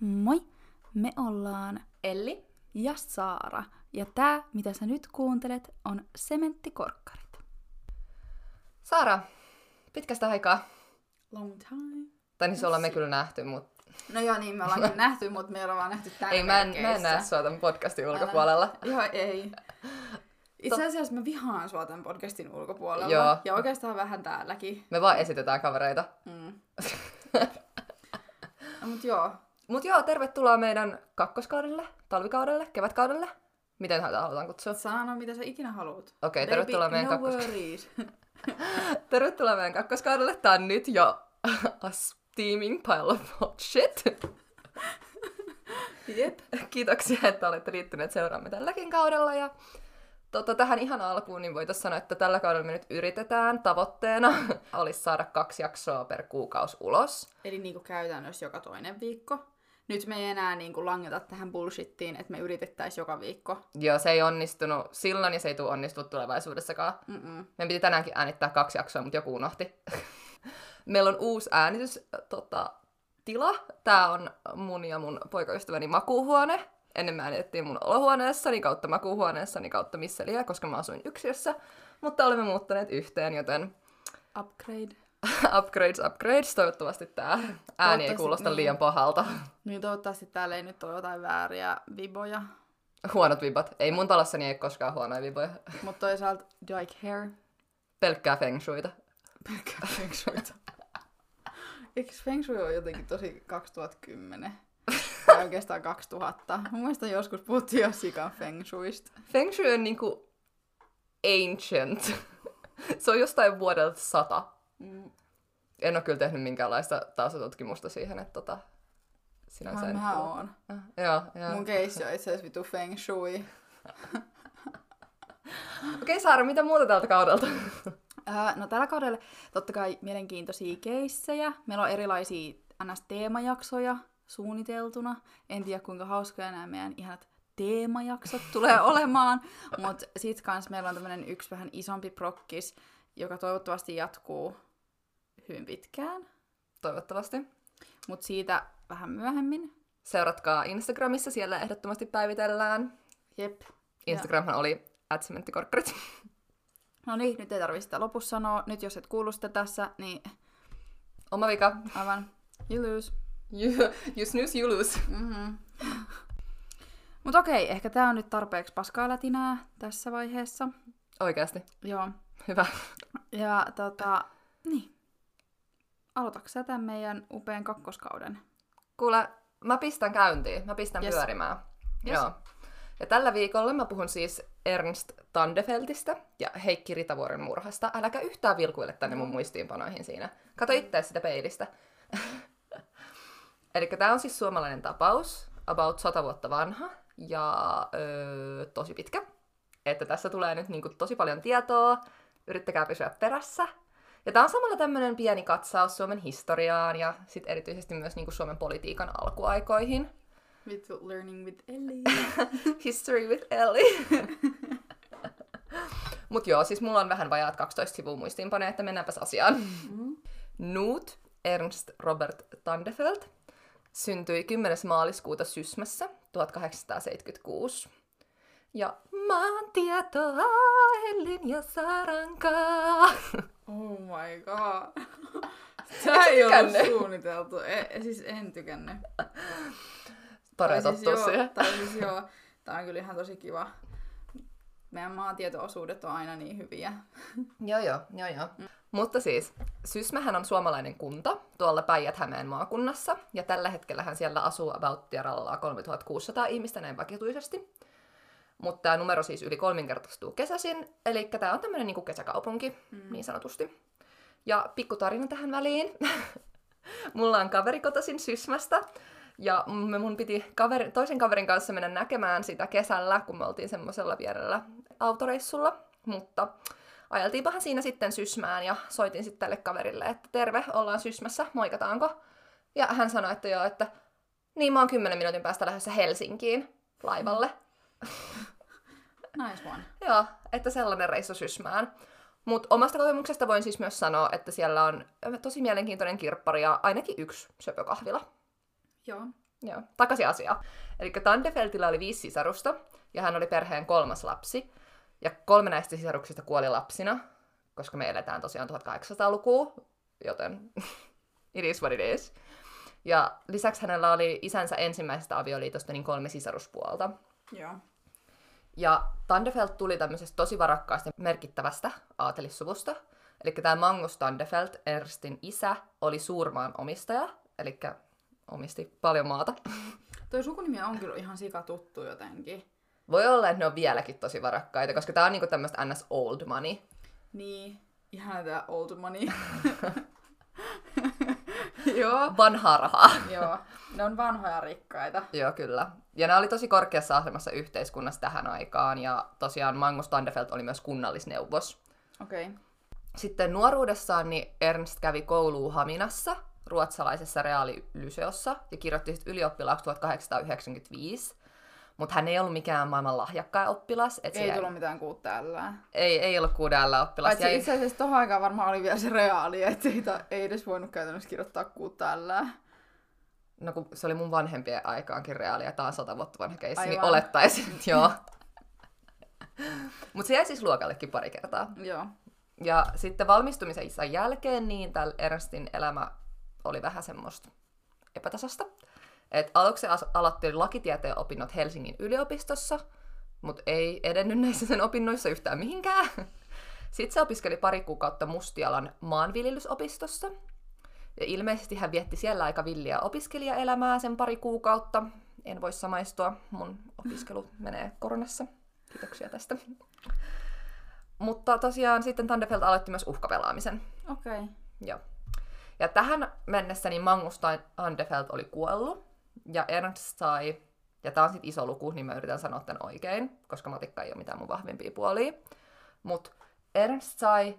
Moi! Me ollaan Elli. ja Saara. Ja tää, mitä sä nyt kuuntelet, on Sementtikorkkarit. Saara, pitkästä aikaa. Long time. Tai niin se ollaan me kyllä nähty, mutta No joo, niin me ollaan kyllä nähty, mutta me ollaan vaan nähty täällä ei, mä en, mä en näe sua tämän podcastin ulkopuolella. Joo, ei. Itse asiassa mä vihaan sua tämän podcastin ulkopuolella. Joo. Ja oikeastaan vähän täälläkin. Me vaan esitetään kavereita. Mm. no, mut joo. Mut joo, tervetuloa meidän kakkoskaudelle, talvikaudelle, kevätkaudelle. Miten tätä halutaan kutsua? Sano, mitä sä ikinä haluat. Okei, Baby, tervetuloa meidän no kakkos... worries. Tervetuloa meidän kakkoskaudelle. Tää on nyt jo a steaming pile of hot shit. Jep. Kiitoksia, että olette liittyneet seuraamme tälläkin kaudella. Ja tota, tähän ihan alkuun niin voitaisiin sanoa, että tällä kaudella me nyt yritetään tavoitteena olisi saada kaksi jaksoa per kuukausi ulos. Eli niinku käytännössä joka toinen viikko. Nyt me ei enää niinku langeta tähän bullshittiin, että me yritettäisiin joka viikko. Joo, se ei onnistunut silloin ja se ei tule onnistua tulevaisuudessakaan. Mm-mm. Meidän piti tänäänkin äänittää kaksi jaksoa, mutta joku unohti. Meillä on uusi äänitys, tota, tila. Tää on mun ja mun poikaystäväni makuuhuone. Ennen me äänitettiin mun olohuoneessani kautta makuuhuoneessani kautta missä liian, koska mä asuin yksiössä. Mutta olemme muuttaneet yhteen, joten Upgrade. upgrades, upgrades. Toivottavasti tää ääni ei kuulosta niin. liian pahalta. Niin toivottavasti täällä ei nyt ole jotain vääriä viboja. Huonot vibat. Ei mun talossani ei koskaan huonoja viboja. Mutta toisaalta, do I care? Pelkkää feng shuita. Pelkkää feng shuita. Eikö feng shui ole jotenkin tosi 2010? Tai oikeastaan 2000. Mun mielestä joskus puhuttiin jo sikan feng shuista. Feng shui on niinku ancient. se on jostain vuodelta sata. Mm. En ole kyllä tehnyt minkäänlaista taustututkimusta siihen, että tota, sinänsä Mä, oon. Ah, Joo, joo. Mun keissi on itse asiassa vitu feng shui. Okei Saara, mitä muuta tältä kaudelta? Äh, no tällä kaudella totta kai mielenkiintoisia keissejä. Meillä on erilaisia NS-teemajaksoja suunniteltuna. En tiedä kuinka hauskoja nämä meidän ihanat teemajaksot tulee olemaan. Mutta sit kans meillä on tämmönen yksi vähän isompi prokkis, joka toivottavasti jatkuu hyvin pitkään. Toivottavasti. Mutta siitä vähän myöhemmin. Seuratkaa Instagramissa, siellä ehdottomasti päivitellään. Jep. Instagramhan oli atsementtikorkkarit. No niin, nyt ei tarvitse sitä lopussa sanoa. Nyt jos et kuulu sitä tässä, niin Oma vika. aivan you lose. You, you snooze, you lose. Mm-hmm. Mutta okei, ehkä tää on nyt tarpeeksi paskaa lätinää tässä vaiheessa. Oikeasti. Joo. Hyvä. Ja tota, niin. Aloitatko sä tämän meidän upean kakkoskauden? Kuule, mä pistän käyntiin. Mä pistän Yes. pyörimään. Yes. Joo. Ja tällä viikolla mä puhun siis Ernst Tandefeltistä ja Heikki Ritavuoren murhasta. Äläkä yhtään vilkuille tänne mun muistiinpanoihin siinä. Kato itse sitä peilistä. Eli tämä on siis suomalainen tapaus, about 100 vuotta vanha ja öö, tosi pitkä. Että tässä tulee nyt niinku tosi paljon tietoa, yrittäkää pysyä perässä. Ja tämä on samalla tämmöinen pieni katsaus Suomen historiaan ja sit erityisesti myös niinku Suomen politiikan alkuaikoihin. With Learning with Ellie. History with Ellie. Mut joo, siis mulla on vähän vajaat 12 sivua muistiinpanoja, että mennäänpäs asiaan. Mm. Knut Ernst Robert Tandefeld syntyi 10. maaliskuuta Sysmässä 1876. Ja maantietoa Ellin ja Sarankaa. Oh my god. Tää ei ollut tykännyt? suunniteltu. E, siis en tykännyt. Pare siis joo, siihen. Tai siis joo, tää on kyllä ihan tosi kiva. Meidän maantieto-osuudet on aina niin hyviä. Joo, joo, joo, joo. Mutta siis, Sysmähän on suomalainen kunta tuolla Päijät-Hämeen maakunnassa, ja tällä hetkellähän siellä asuu about tieralla 3600 ihmistä näin vakituisesti. Mutta tämä numero siis yli kolminkertaistuu kesäisin, eli tämä on tämmöinen niinku kesäkaupunki, mm. niin sanotusti. Ja pikku tarina tähän väliin. Mulla on kaveri kotoisin Sysmästä, ja me mun piti kaveri, toisen kaverin kanssa mennä näkemään sitä kesällä, kun me oltiin semmoisella pienellä autoreissulla. Mutta ajeltiinpahan siinä sitten Sysmään ja soitin sitten tälle kaverille, että terve, ollaan Sysmässä, moikataanko? Ja hän sanoi, että joo, että niin mä oon kymmenen minuutin päästä lähdössä Helsinkiin laivalle. Nice one. Joo, että sellainen reissu Sysmään. Mutta omasta kokemuksesta voin siis myös sanoa, että siellä on tosi mielenkiintoinen kirppari ja ainakin yksi söpökahvila. Joo. Joo, takaisin asiaan. Eli Tandefeltillä oli viisi sisarusta, ja hän oli perheen kolmas lapsi. Ja kolme näistä sisaruksista kuoli lapsina, koska me eletään tosiaan 1800-lukua, joten it is what it is. Ja lisäksi hänellä oli isänsä ensimmäisestä avioliitosta niin kolme sisaruspuolta. Joo. Ja Tandefelt tuli tämmöisestä tosi varakkaasta ja merkittävästä aatelissuvusta. Eli tämä Magnus Tandefelt, Ernstin isä, oli suurmaan omistaja, eli omisti paljon maata. Toi sukunimi on kyllä ihan sika tuttu jotenkin. Voi olla, että ne on vieläkin tosi varakkaita, koska tämä on niinku tämmöistä ns. old money. Niin, ihan tää old money. Joo. Vanhaa rahaa. Joo, ne on vanhoja rikkaita. Joo, kyllä. Ja ne oli tosi korkeassa asemassa yhteiskunnassa tähän aikaan, ja tosiaan Magnus Tandefelt oli myös kunnallisneuvos. Okei. Okay. Sitten nuoruudessaan niin Ernst kävi kouluun Haminassa, ruotsalaisessa reaalilyseossa, ja kirjoitti sitten ylioppilaaksi 1895. Mutta hän ei ollut mikään maailman lahjakkain oppilas. Et ei tullut mitään kuuttäällä. Ei, ei ollut kuudella oppilas. Paitsi jäi... itse asiassa tohon aikaan varmaan oli vielä se reaali, että ei, ei edes voinut käytännössä kirjoittaa kuuttäällä. No kun se oli mun vanhempien aikaankin reaali, ja tää on sata vuotta vanha keissi, niin olettaisin, että joo. Mutta se jäi siis luokallekin pari kertaa. Joo. Ja sitten valmistumisen jälkeen, niin tällä Ernstin elämä oli vähän semmoista epätasasta. Et aluksi aloitti lakitieteen opinnot Helsingin yliopistossa, mutta ei edennyt näissä sen opinnoissa yhtään mihinkään. Sitten se opiskeli pari kuukautta Mustialan maanviljelysopistossa. Ja ilmeisesti hän vietti siellä aika villiä opiskelijaelämää sen pari kuukautta. En voi samaistua, mun opiskelu menee koronassa. Kiitoksia tästä. Mutta tosiaan sitten Tandefeld aloitti myös uhkapelaamisen. Okei. Okay. Joo. Ja tähän mennessä niin Magnus Tandefeld oli kuollut. Ja Ernst sai, ja tämä on sitten iso luku, niin mä yritän sanoa tämän oikein, koska matikka ei ole mitään mun vahvimpia puolia. Mutta Ernst sai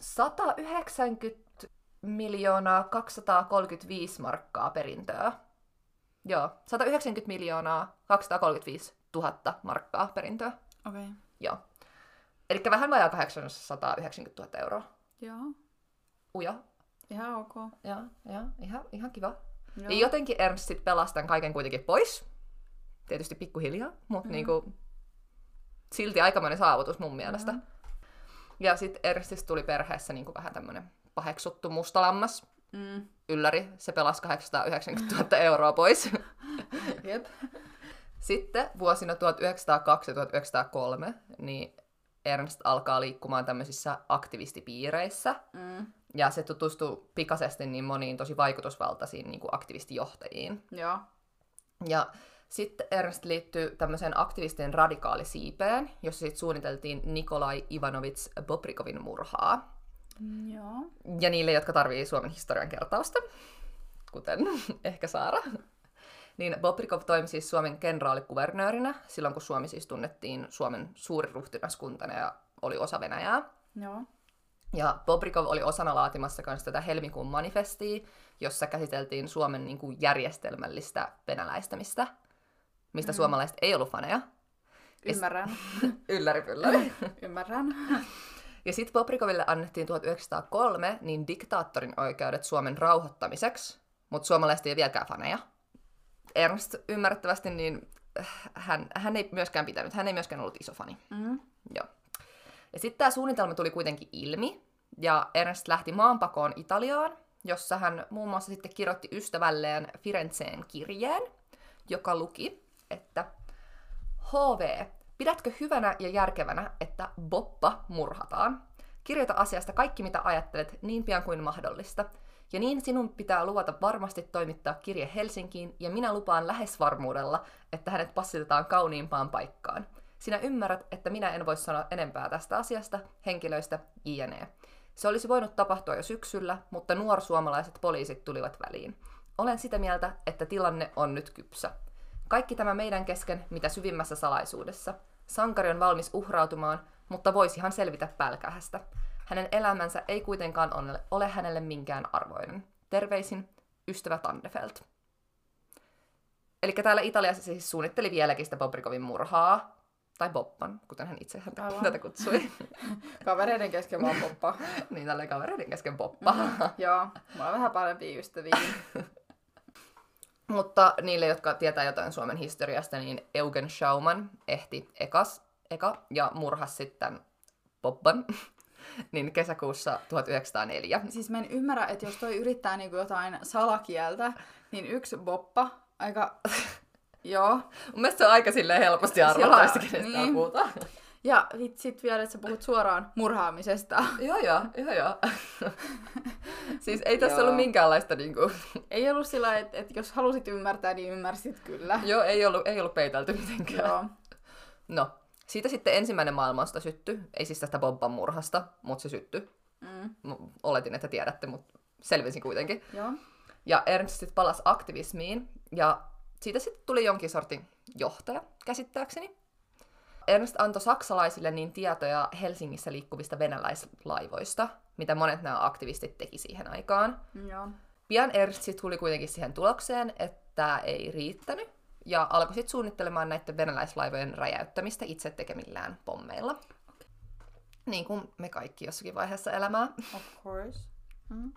190 miljoonaa 235 markkaa perintöä. Joo, 190 miljoonaa 235 000 markkaa perintöä. Okei. Okay. Joo. Eli vähän vajaa 890 000 euroa. Joo. Uja. Ihan ok. Joo, joo ihan, ihan kiva. Joo. Ja jotenkin Ernst sit pelasi tämän kaiken kuitenkin pois. Tietysti pikkuhiljaa, mutta mm. niinku, silti aikamoinen saavutus mun mielestä. Mm. Ja sitten Ernstistä tuli perheessä niinku vähän tämmönen paheksuttu mustalammas. Mm. Ylläri, se pelasi 890 000 euroa pois. Jep. Sitten vuosina 1902 ja 1903 niin Ernst alkaa liikkumaan tämmöisissä aktivistipiireissä. Mm. Ja se tutustuu pikaisesti niin moniin tosi vaikutusvaltaisiin niin kuin aktivistijohtajiin. Joo. Ja sitten Ernst liittyy tämmöiseen aktivistien radikaalisiipeen, jossa sitten suunniteltiin Nikolai Ivanovits Bobrikovin murhaa. Joo. Ja niille, jotka tarvii Suomen historian kertausta, kuten ehkä Saara, niin Bobrikov toimi siis Suomen kenraalikuvernöörinä silloin, kun Suomi siis tunnettiin Suomen suuriruhtinaskuntana ja oli osa Venäjää. Joo. Ja Bobrikov oli osana laatimassa myös tätä helmikuun manifestia, jossa käsiteltiin Suomen niin kuin, järjestelmällistä venäläistämistä, mistä mm. suomalaiset ei ollut faneja. Ymmärrän. ylläri. Ymmärrän. Ja sitten Bobrikoville annettiin 1903 niin diktaattorin oikeudet Suomen rauhoittamiseksi, mutta suomalaiset ei vieläkään faneja. Ernst ymmärrettävästi, niin äh, hän, hän ei myöskään pitänyt, hän ei myöskään ollut iso fani. Mm. Joo. Ja sitten tämä suunnitelma tuli kuitenkin ilmi, ja Ernst lähti maanpakoon Italiaan, jossa hän muun muassa sitten kirjoitti ystävälleen Firenzeen kirjeen, joka luki, että HV, pidätkö hyvänä ja järkevänä, että Boppa murhataan? Kirjoita asiasta kaikki, mitä ajattelet, niin pian kuin mahdollista. Ja niin sinun pitää luvata varmasti toimittaa kirje Helsinkiin, ja minä lupaan lähes varmuudella, että hänet passitetaan kauniimpaan paikkaan. Sinä ymmärrät, että minä en voi sanoa enempää tästä asiasta, henkilöistä, jne. Se olisi voinut tapahtua jo syksyllä, mutta nuorsuomalaiset poliisit tulivat väliin. Olen sitä mieltä, että tilanne on nyt kypsä. Kaikki tämä meidän kesken, mitä syvimmässä salaisuudessa. Sankari on valmis uhrautumaan, mutta voisihan selvitä pälkähästä. Hänen elämänsä ei kuitenkaan ole, hänelle minkään arvoinen. Terveisin, ystävä Tandefelt. Eli täällä Italiassa siis suunnitteli vieläkin sitä Bobrikovin murhaa, tai Boppan, kuten hän itse häntä, tätä kutsui. kavereiden kesken vaan Boppa. niin, tällä kavereiden kesken Boppa. Mm, joo, mulla on vähän parempia ystäviä. Mutta niille, jotka tietää jotain Suomen historiasta, niin Eugen Schauman ehti ekas, eka ja murhasi sitten Bobban niin kesäkuussa 1904. Siis mä en ymmärrä, että jos toi yrittää niinku jotain salakieltä, niin yksi boppa, aika... Joo. Mun mielestä se on aika silleen helposti arvattavasti, kenestä niin. puhutaan. Ja sit vielä, että sä puhut suoraan murhaamisesta. joo, joo, joo, joo. siis ei tässä Joo. ollut minkäänlaista niinku... Ei ollut sillä, että, että jos halusit ymmärtää, niin ymmärsit kyllä. joo, ei ollut, ei ollut peitelty mitenkään. Joo. No, siitä sitten ensimmäinen maailmasta syttyi. Ei siis tästä Bobban murhasta, mutta se syttyi. Mm. Oletin, että tiedätte, mutta selvisin kuitenkin. Joo. Ja Ernst sitten palasi aktivismiin, ja siitä sitten tuli jonkin sortin johtaja, käsittääkseni. Ernst antoi saksalaisille niin tietoja Helsingissä liikkuvista venäläislaivoista, mitä monet nämä aktivistit teki siihen aikaan. Joo. Pian Ernst tuli kuitenkin siihen tulokseen, että tämä ei riittänyt, ja alkoi sitten suunnittelemaan näiden venäläislaivojen räjäyttämistä itse tekemillään pommeilla. Niin kuin me kaikki jossakin vaiheessa elämää. Of course. Mm.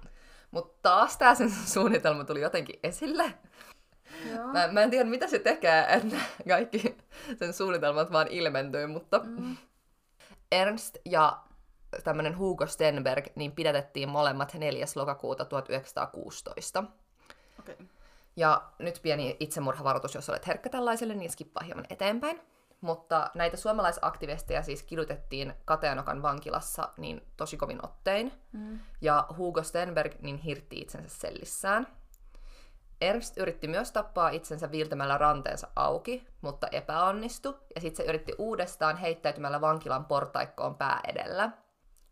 Mutta taas tämä sen suunnitelma tuli jotenkin esille. Joo. Mä, mä en tiedä, mitä se tekee, että kaikki sen suunnitelmat vaan ilmentyy, mutta Mm. Ernst ja tämmöinen Hugo Stenberg niin pidätettiin molemmat 4. lokakuuta 1916. Okei. Okay. Ja nyt pieni itsemurhavaroitus, jos olet herkkä tällaiselle, niin skippaa hieman eteenpäin. Mutta näitä suomalaisaktivisteja siis kidutettiin Kateanokan vankilassa niin tosi kovin ottein. Mm. Ja Hugo Stenberg niin hirtti itsensä sellissään. Ernst yritti myös tappaa itsensä viiltämällä ranteensa auki, mutta epäonnistui. Ja sitten se yritti uudestaan heittäytymällä vankilan portaikkoon pää edellä.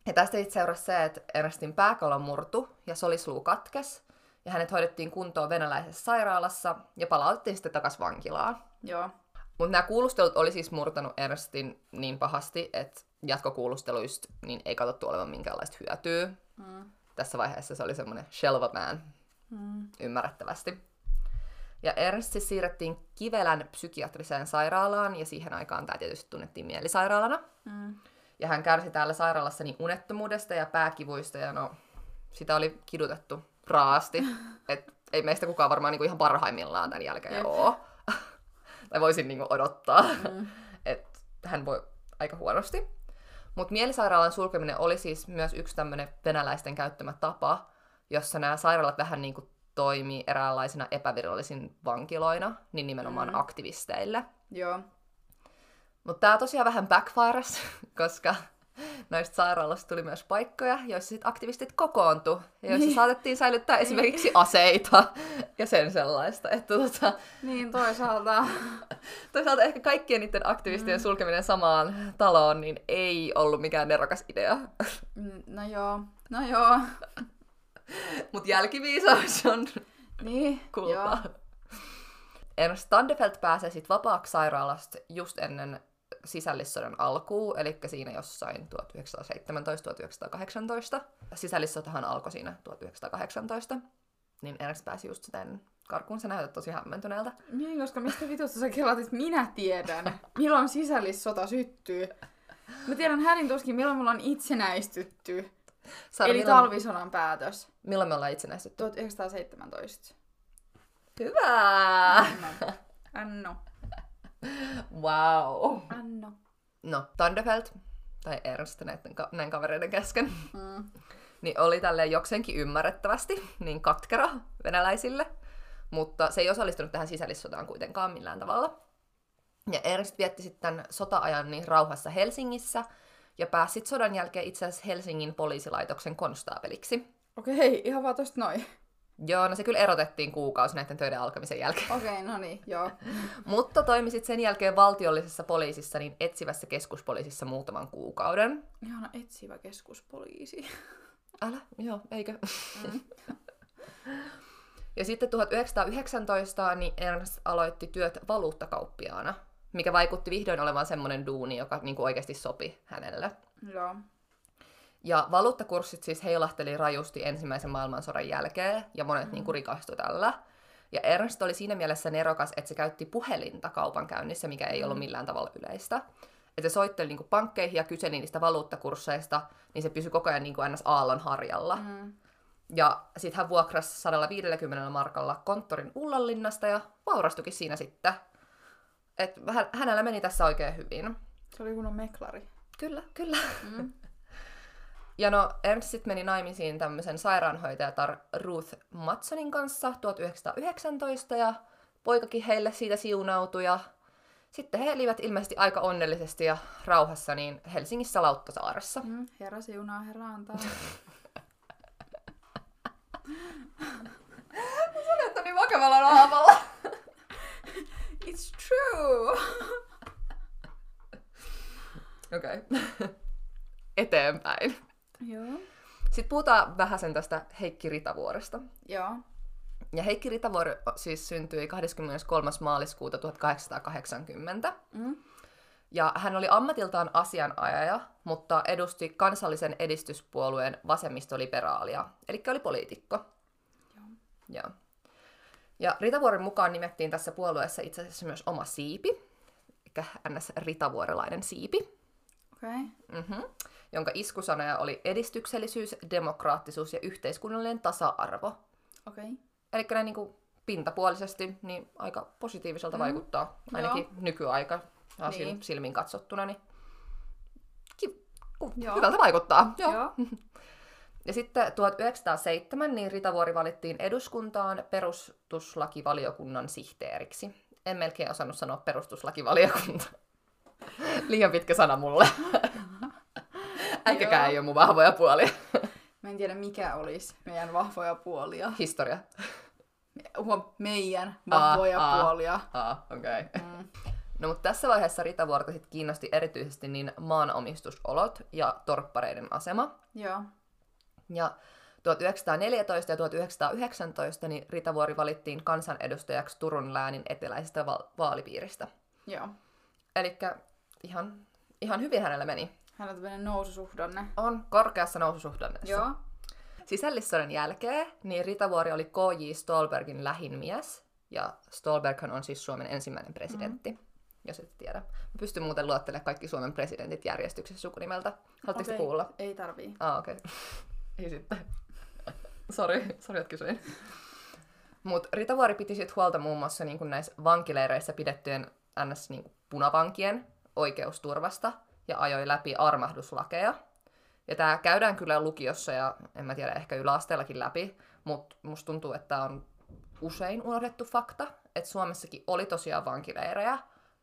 Ja tästä sitten seurasi se, että Ernstin pääkolo murtu ja solisluu katkes. Ja hänet hoidettiin kuntoon venäläisessä sairaalassa ja palautettiin sitten takaisin vankilaan. Joo. Mutta nämä kuulustelut oli siis murtanut Ernstin niin pahasti, että jatkokuulusteluista niin ei katsottu olevan minkäänlaista hyötyä. Mm. Tässä vaiheessa se oli semmoinen shell of a man, Mm. ymmärrettävästi. Ja Ernst siis siirrettiin Kivelän psykiatriseen sairaalaan, ja siihen aikaan tämä tietysti tunnettiin mielisairaalana. Mm. Ja hän kärsi täällä sairaalassa niin unettomuudesta ja pääkivuista, ja no, sitä oli kidutettu raasti. Et ei meistä kukaan varmaan niinku ihan parhaimmillaan tämän jälkeen Jep. ole. tai voisin niinku odottaa, Mm. että hän voi aika huonosti. Mutta mielisairaalan sulkeminen oli siis myös yksi tämmöinen venäläisten käyttämä tapa, jossa nämä sairaalat vähän niin kuin toimii eräänlaisina epävirallisin vankiloina, niin nimenomaan Mm. aktivisteille. Joo. Mutta tämä tosiaan vähän backfires, koska noista sairaaloista tuli myös paikkoja, joissa sit aktivistit kokoontu, ja joissa Niin. niin. saatettiin säilyttää esimerkiksi aseita ja sen sellaista. Että tota, Niin toisaalta. toisaalta ehkä kaikkien niiden aktivistien mm. sulkeminen samaan taloon niin ei ollut mikään nerokas idea. Mm, No joo. No joo. Mutta jälkiviisaus on Niin. kultaa. Ernst Standefeld pääsee sitten vapaaksi sairaalasta just ennen sisällissodan alkuun, eli siinä jossain 1917-1918. Sisällissotahan alkoi siinä 1918. Niin Ernst pääsi just sitten karkuun. Sä näytät tosi hämmentyneeltä. Niin, koska mistä vitusta sä kelaat, että minä tiedän, milloin sisällissota syttyy. Mä tiedän hädin tuskin, milloin mulla on itsenäistytty. Saara, Eli milloin, talvisodan päätös. milloin me ollaan itsenäistytty? 1917. Hyvä! Anno. Anno. Wow! Anno. No, Thunderfeld, tai Ernst näiden, ka- näin kavereiden kesken, Mm. niin oli tälleen jokseenkin ymmärrettävästi niin katkera venäläisille, mutta se ei osallistunut tähän sisällissotaan kuitenkaan millään tavalla. Ja Ernst vietti sitten sota-ajan niin rauhassa Helsingissä ja pääsi sit sodan jälkeen itse asiassa Helsingin poliisilaitoksen konstaapeliksi. Okei, ihan vaan tosta noin. Joo, no se kyllä erotettiin kuukausi näiden töiden alkamisen jälkeen. Okei, no niin, joo. Mutta toimi sitten sen jälkeen valtiollisessa poliisissa, niin etsivässä keskuspoliisissa muutaman kuukauden. Ihana etsivä keskuspoliisi. Älä, joo, eikö? Mm. Ja sitten 1919 niin Ernst aloitti työt valuuttakauppiaana, mikä vaikutti vihdoin olevan semmoinen duuni, joka niin kuin oikeasti sopi hänelle. Joo. Ja valuuttakurssit siis heilahteli rajusti ensimmäisen maailmansodan jälkeen, ja monet mm. niin kuin rikastui tällä. Ja Ernst oli siinä mielessä nerokas, että se käytti puhelinta kaupankäynnissä, mikä ei ollut millään tavalla yleistä. Että se soitteli niin kuin pankkeihin ja kyseli niistä valuuttakursseista, niin se pysyi koko ajan niin kuin ns. aallon harjalla. Mm. Ja sitten hän vuokrasi 150 markalla konttorin Ullanlinnasta ja vaurastukin siinä sitten. Et hän, hänellä meni tässä oikein hyvin. Se oli kunnon meklari. Kyllä, kyllä. Mm. Ja no, Ernst sit meni naimisiin tämmöisen sairaanhoitajatar Ruth Matsonin kanssa 1919 ja poikakin heille siitä siunautui ja sitten he elivät ilmeisesti aika onnellisesti ja rauhassa niin Helsingissä Lauttasaaressa. Mm, herra siunaa, herra antaa. Sanoit niin vakavalla naamalla. It's true! Okei. Okay. Eteenpäin. Joo. Sitten puhutaan vähän sen tästä Heikki Ritavuoresta. Joo. Ja Heikki Ritavuori siis syntyi 23. maaliskuuta 1880. Mm. Ja hän oli ammatiltaan asianajaja, mutta edusti kansallisen edistyspuolueen vasemmistoliberaalia, eli oli poliitikko. Joo. Joo. Ja Ritavuoren mukaan nimettiin tässä puolueessa itse asiassa myös oma siipi, eli ns. Ritavuorelainen siipi. Okay. mm-hmm, jonka iskusanoja oli edistyksellisyys, demokraattisuus ja yhteiskunnallinen tasa-arvo. Okay. Eli näin niin kuin pintapuolisesti niin aika positiiviselta Mm. vaikuttaa, ainakin Joo. nykyaika niin. Silmin katsottuna, niin ki- Joo. hyvältä vaikuttaa. Joo. Joo. Ja sitten 1907 niin Ritavuori valittiin eduskuntaan perustuslakivaliokunnan sihteeriksi. En melkein osannut sanoa perustuslakivaliokunta. Liian pitkä sana mulle. Äikäkään ei ole mun vahvoja puolia. Mä en tiedä mikä olisi meidän vahvoja puolia. Historia. Meidän vahvoja aa. puolia. Ah, okei. Okay. Mm. No mutta tässä vaiheessa Ritavuorta sit kiinnosti erityisesti niin maanomistusolot ja torppareiden asema. Joo. Ja 1914 ja 1919 niin Ritavuori valittiin kansanedustajaksi Turun läänin eteläisestä val- vaalipiiristä. Joo. Eli ihan, ihan hyvin hänellä meni. Hän on tämmöinen noususuhdanne. On korkeassa noususuhdanneessa. Joo. Sisällissodan jälkeen niin Ritavuori oli K.J. Stolbergin lähin mies. Ja Stolberghan on siis Suomen ensimmäinen presidentti, mm. jos et tiedä. Mä pystyn muuten luottelemaan kaikki Suomen presidentit järjestyksessä sukunimeltä. Haluatteko okay. kuulla? Ei tarvii. Ah, okei. Okay. Ei sitten. Sori, sori, että kysyin. Mutta Ritavuori piti sit huolta muun muassa niin kuin näissä vankileireissä pidettyjen ns. Niin kuin punavankien oikeusturvasta ja ajoi läpi armahduslakeja. Ja tämä käydään kyllä lukiossa ja en mä tiedä, ehkä yläasteellakin läpi, mutta musta tuntuu, että on usein unohdettu fakta, että Suomessakin oli tosiaan vankileirejä,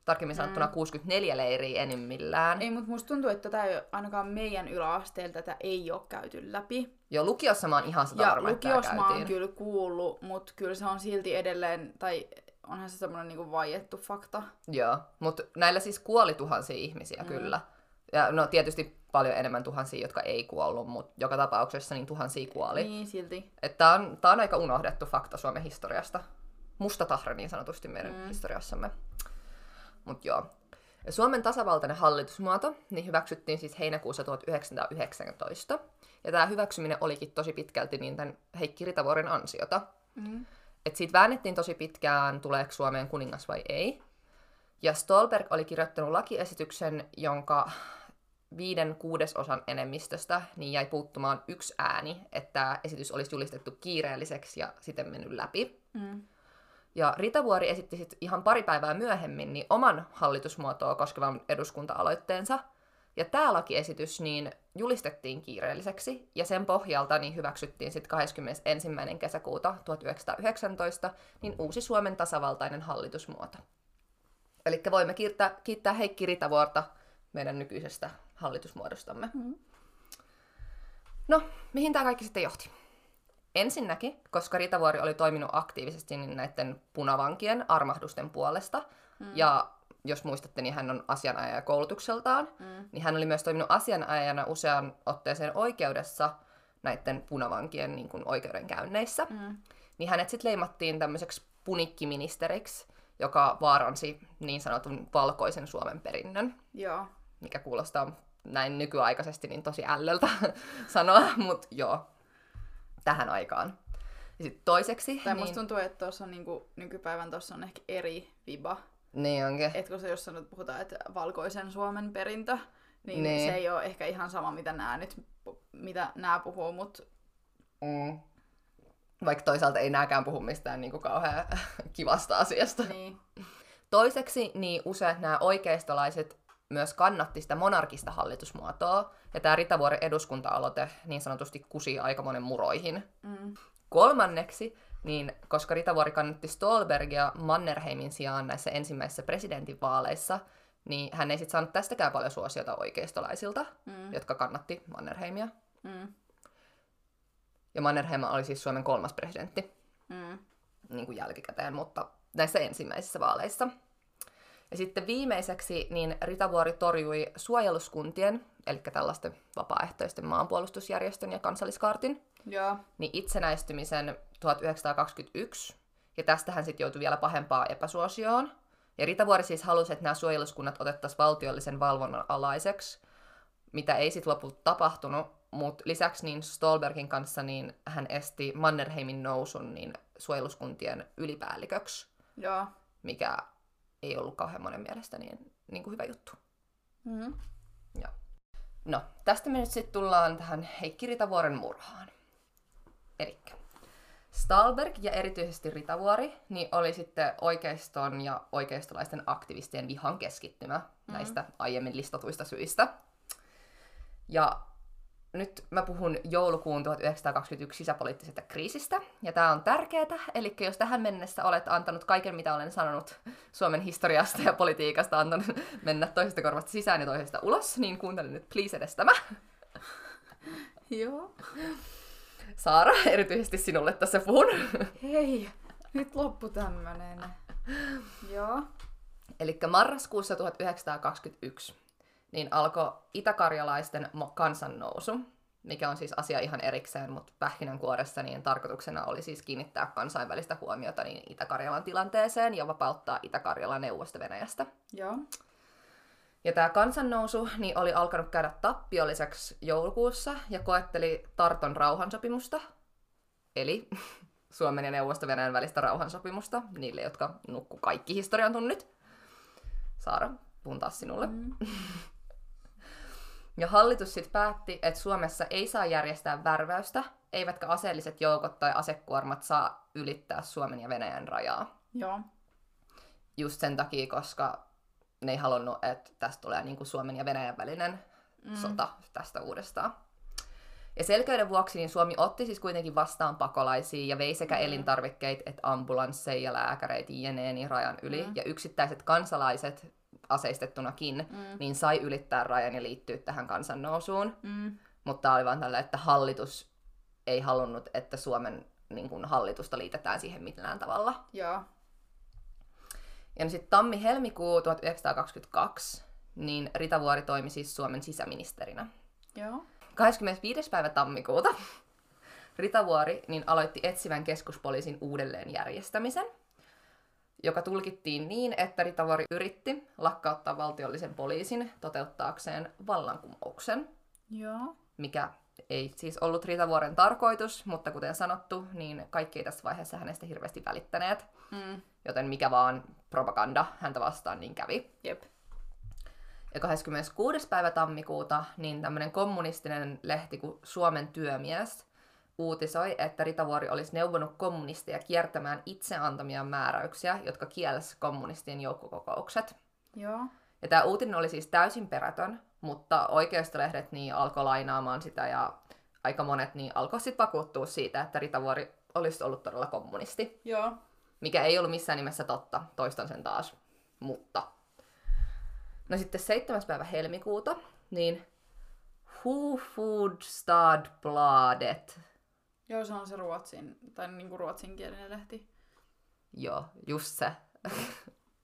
tarkemmin sanottuna 64 leiriä enimmillään. Ei, mutta musta tuntuu, että tätä ei, ainakaan meidän yläasteelta tätä ei ole käyty läpi. Jo lukiossa mä oon ihan sitä Ja varma, lukiossa mä oon kyllä kuullut, mutta kyllä se on silti edelleen, tai onhan se semmoinen niinku vaiettu fakta. Joo, mutta näillä siis kuoli tuhansia ihmisiä mm. kyllä. Ja no tietysti paljon enemmän tuhansia, jotka ei kuollut, mutta joka tapauksessa niin tuhansia kuoli. Niin. Silti. Että on, tää on aika unohdettu fakta Suomen historiasta. Musta tahra niin sanotusti meidän mm. historiassamme. Mut joo. Suomen tasavaltainen hallitusmuoto niin hyväksyttiin siis heinäkuussa 1919. Ja tämä hyväksyminen olikin tosi pitkälti niin tämän Heikki Ritavuoren ansiota. Mm. Et siitä väännettiin tosi pitkään, tuleeko Suomeen kuningas vai ei. Ja Stolberg oli kirjoittanut lakiesityksen, jonka viiden kuudesosan enemmistöstä niin jäi puuttumaan yksi ääni, että esitys olisi julistettu kiireelliseksi ja siten mennyt läpi. Mm. Ja Ritavuori esitti sitten ihan pari päivää myöhemmin niin oman hallitusmuotoa koskevan eduskunta-aloitteensa. Ja tämä lakiesitys niin julistettiin kiireelliseksi, ja sen pohjalta niin hyväksyttiin sitten 21. kesäkuuta 1919 niin uusi Suomen tasavaltainen hallitusmuoto. Eli voimme kiittää, kiittää Heikki Ritavuorta meidän nykyisestä hallitusmuodostamme. Mm. No, mihin tämä kaikki sitten johti? Ensinnäkin, koska Ritavuori oli toiminut aktiivisesti niin näiden punavankien armahdusten puolesta, mm. ja jos muistatte, niin hän on asianajaja koulutukseltaan, Mm. niin hän oli myös toiminut asianajajana usean otteeseen oikeudessa näiden punavankien niin kuin, oikeudenkäynneissä. Mm. Niin hänet sitten leimattiin tämmöiseksi punikkiministeriksi, joka vaaransi niin sanotun valkoisen Suomen perinnön Joo. mikä kuulostaa näin nykyaikaisesti niin tosi ällöltä sanoa, mutta joo, tähän aikaan. Ja sitten toiseksi, Tai niin, musta tuntuu, että tuossa on niinku, nykypäivän tuossa on ehkä eri viba. niin onkin. Et kun se jos sanot, puhutaan, että valkoisen Suomen perintö, niin, Niin. se ei ole ehkä ihan sama, mitä nämä nyt, mitä nämä puhuu, mutta Mm. Vaikka toisaalta ei nääkään puhu mistään niin kuin kauhean kivasta asiasta. Niin. Toiseksi niin useat nämä oikeistolaiset myös kannatti sitä monarkista hallitusmuotoa, ja tämä Ritavuoren eduskunta-aloite niin sanotusti kusi aika monen muroihin. Mm. Kolmanneksi, niin koska Ritavuori kannatti Stolbergia Mannerheimin sijaan näissä ensimmäisissä presidentinvaaleissa, niin hän ei sitten saanut tästäkään paljon suosiota oikeistolaisilta, Mm. jotka kannatti Mannerheimia. Mm. Ja Mannerheim oli siis Suomen kolmas presidentti Mm. niin kuin jälkikäteen, mutta näissä ensimmäisissä vaaleissa. Ja sitten viimeiseksi niin Ritavuori torjui suojeluskuntien, eli tällaisten vapaaehtoisten maanpuolustusjärjestön ja kansalliskaartin, Joo. niin itsenäistymisen 1921, ja tästä hän sitten joutui vielä pahempaa epäsuosioon. Ja Ritavuori siis halusi, että nämä suojeluskunnat otettaisiin valtiollisen valvonnan alaiseksi, mitä ei sitten lopulta tapahtunut, mutta lisäksi niin Stolbergin kanssa niin hän esti Mannerheimin nousun niin suojeluskuntien ylipäälliköksi, Joo. mikä ei ollut kauhean monen mielestä niin, niin kuin hyvä juttu. Mm. Joo. No, tästä me nyt sitten tullaan tähän Heikki Ritavuoren murhaan. Elikkä Stalberg ja erityisesti Ritavuori niin oli sitten oikeiston ja oikeistolaisten aktivistien vihan keskittymä mm. näistä aiemmin listatuista syistä. Ja nyt mä puhun joulukuun 1921 sisäpoliittisesta kriisistä, ja tämä on tärkeää, eli jos tähän mennessä olet antanut kaiken, mitä olen sanonut Suomen historiasta ja politiikasta, antanut mennä toisesta korvasta sisään ja toisesta ulos, niin kuuntele nyt please edes tämä. Joo. Saara, erityisesti sinulle tässä puhun. Hei, nyt loppu tämmönen. Joo. Eli marraskuussa 1921 niin alkoi itäkarjalaisten kansannousu, mikä on siis asia ihan erikseen, mutta pähkinänkuoressa niin tarkoituksena oli siis kiinnittää kansainvälistä huomiota niin Itä-Karjalan tilanteeseen ja vapauttaa Itä-Karjala neuvosto-Venäjästä. Joo. Ja tämä kansannousu niin oli alkanut käydä tappiolliseksi joulukuussa ja koetteli Tarton rauhansopimusta, eli Suomen ja neuvosto välistä rauhansopimusta, niille, jotka nukku kaikki historian tunnit. Saara, puhun taas sinulle. Mm. Ja hallitus sitten päätti, että Suomessa ei saa järjestää värväystä, eivätkä aseelliset joukot tai asekuormat saa ylittää Suomen ja Venäjän rajaa. Joo. Just sen takia, koska ne ei halunnut, että tästä tulee niin kuin Suomen ja Venäjän välinen mm. sota tästä uudestaan. Ja selkeyden vuoksi niin Suomi otti siis kuitenkin vastaan pakolaisia ja vei sekä elintarvikkeita että ambulansseja ja lääkäreitä jeneeni rajan yli. Mm. Ja yksittäiset kansalaiset aseistettunakin, mm. niin sai ylittää rajan ja liittyä tähän kansannousuun. Mm. Mutta oli vaan tällä, että hallitus ei halunnut, että Suomen niin kuin, hallitusta liitetään siihen millään tavalla. Joo. Ja no sitten tammi-helmikuu 1922, niin Ritavuori toimi siis Suomen sisäministerinä. Joo. 25. päivä tammikuuta Ritavuori niin aloitti etsivän keskuspoliisin uudelleen järjestämisen, joka tulkittiin niin, että Ritavuori yritti lakkauttaa valtiollisen poliisin toteuttaakseen vallankumouksen, Joo. mikä ei siis ollut Ritavuoren tarkoitus, mutta kuten sanottu, niin kaikki ei tässä vaiheessa hänestä hirveästi välittäneet, Mm. joten mikä vaan propaganda häntä vastaan niin kävi. Jep. Ja 26. päivä tammikuuta niin tämmöinen kommunistinen lehti kuin Suomen työmies uutisoi, että Ritavuori olisi neuvonut kommunisteja kiertämään itse antamia määräyksiä, jotka kielsi kommunistien joukkokokoukset. Joo. Ja tämä uutinen oli siis täysin perätön, mutta oikeistolehdet niin alkoi lainaamaan sitä ja aika monet niin alkoi sitten vakuuttua siitä, että Ritavuori olisi ollut todella kommunisti. Joo. Mikä ei ollut missään nimessä totta, toistan sen taas. Mutta. No sitten 7. päivä helmikuuta, niin Hufvudstadsbladet. Joo, se on se ruotsin, tai niinku ruotsinkielinen lehti. Joo, just se.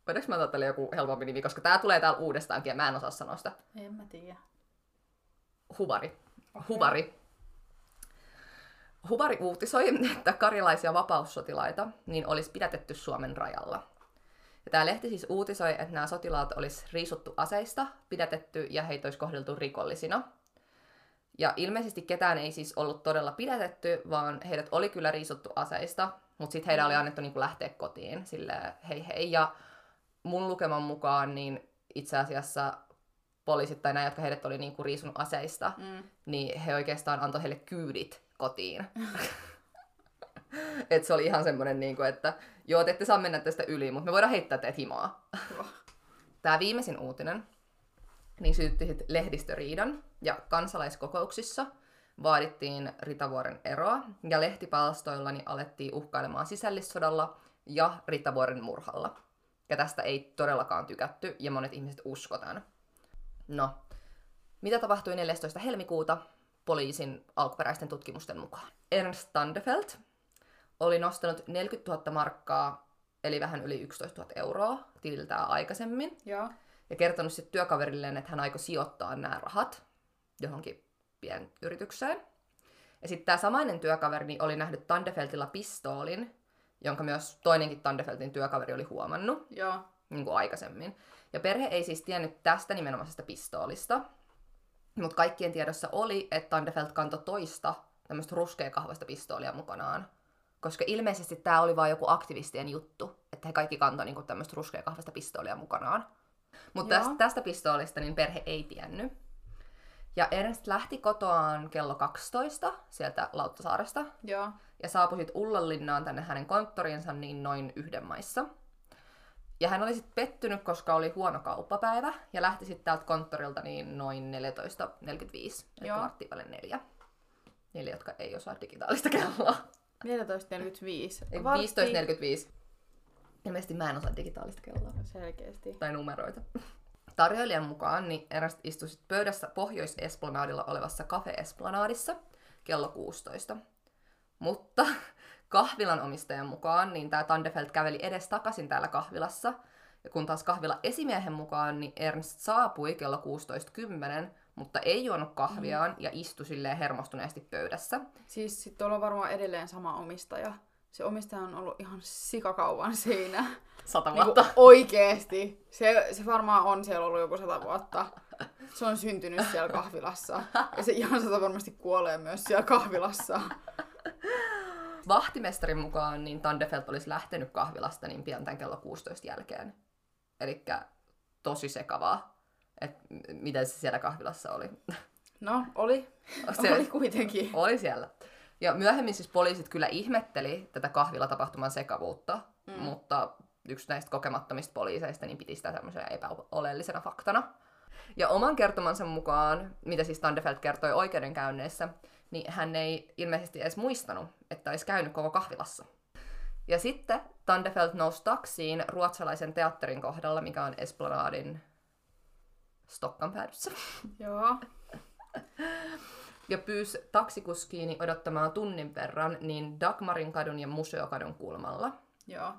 Voidaanko mä ottaa joku helpompi nimi, koska tää tulee täällä uudestaankin ja mä en osaa sanoa sitä. En mä tiedä. Huvari. Huvari. Huvari uutisoi, että karjalaisia vapaussotilaita niin olisi pidätetty Suomen rajalla. Ja tämä lehti siis uutisoi, että nämä sotilaat olisi riisuttu aseista, pidätetty ja heitä olisi kohdeltu rikollisina. Ja ilmeisesti ketään ei siis ollut todella pidätetty, vaan heidät oli kyllä riisuttu aseista, mutta sitten heidän oli annettu niin kuin lähteä kotiin sille hei hei. Ja mun lukeman mukaan niin itse asiassa poliisit tai nämä, jotka heidät oli niin kuin riisunut aseista, Mm. niin he oikeastaan antoi heille kyydit kotiin. että se oli ihan semmoinen, niin kuin, että joo, te ette saa mennä tästä yli, mutta me voidaan heittää teet himaa. Kiva. Tämä viimeisin uutinen niin syytti lehdistöriidan ja kansalaiskokouksissa vaadittiin Ritavuoren eroa ja lehtipalstoilla niin alettiin uhkailemaan sisällissodalla ja Ritavuoren murhalla. Ja tästä ei todellakaan tykätty ja monet ihmiset uskotaan. No, mitä tapahtui 14. helmikuuta poliisin alkuperäisten tutkimusten mukaan? Ernst Tandefelt oli nostanut 40 000 markkaa, eli vähän yli 11 000 euroa tililtään aikaisemmin, Joo. Ja kertonut sitten työkaverilleen, että hän aikoi sijoittaa nämä rahat johonkin pienyritykseen. Ja sitten tämä samainen työkaveri niin oli nähnyt Tandefeltilla pistoolin, jonka myös toinenkin Tandefeltin työkaveri oli huomannut Joo. niin kuin aikaisemmin. Ja perhe ei siis tiennyt tästä nimenomaisesta pistoolista, mutta kaikkien tiedossa oli, että Tandefelt kantoi toista tämmöistä ruskeakahvasta pistoolia mukanaan. Koska ilmeisesti tämä oli vain joku aktivistien juttu, että he kaikki kantoi niin tämmöistä ruskeakahvasta pistoolia mukanaan. Mutta tästä, tästä pistoolista niin perhe ei tiennyt. Ja Ernst lähti kotoaan kello 12 sieltä Lauttasaaresta Joo. ja saapui sitten Ullanlinnaan tänne hänen konttoriinsa niin noin yhden maissa. Ja hän oli sitten pettynyt, koska oli huono kauppapäivä, ja lähti sitten täältä konttorilta niin noin 14.45, eli Joo. varttiin välin neljä. Niille, jotka ei osaa digitaalista kelloa. 14.45. Ei, Vartti- 15.45. Ilmeisesti mä en osaa digitaalista kelloa. Selkeästi. Tai numeroita. Tarjoilijan mukaan niin Ernst istui sit pöydässä Pohjois-Esplanadilla olevassa Cafe Esplanadissa kello 16. Mutta kahvilan omistajan mukaan niin tämä Tandefeld käveli edes takaisin täällä kahvilassa. Ja kun taas kahvila esimiehen mukaan, niin Ernst saapui kello 16.10, mutta ei juonut kahviaan mm. ja istui silleen hermostuneesti pöydässä. Siis sit tuolla on varmaan edelleen sama omistaja. Se omistaja on ollut ihan sikakauan siinä. Sata Niinku vuotta. oikeesti. Se, se varmaan on siellä ollut joku sata vuotta. Se on syntynyt siellä kahvilassa. Ja se ihan sata varmasti kuolee myös siellä kahvilassa. Vahtimestarin mukaan niin Tandefelt olisi lähtenyt kahvilasta niin pian tämän kello 16 jälkeen. Eli tosi sekavaa, että miten se siellä kahvilassa oli. No, oli. Se- Oli kuitenkin. Oli siellä. Ja myöhemmin siis poliisit kyllä ihmetteli tätä kahvilatapahtuman sekavuutta, mm. mutta yksi näistä kokemattomista poliiseista niin piti sitä tämmöisenä epäoleellisena faktana. Ja oman kertomansa mukaan, mitä siis Tandefeld kertoi oikeudenkäynneissä, niin hän ei ilmeisesti edes muistanut, että olisi käynyt koko kahvilassa. Ja sitten Tandefeld nousi taksiin ruotsalaisen teatterin kohdalla, mikä on Esplanadin Stokkan päädyssä. Joo. ja pyysi taksikuskiini odottamaan tunnin verran niin Dagmarin kadun ja Museokadun kulmalla. Joo. Ja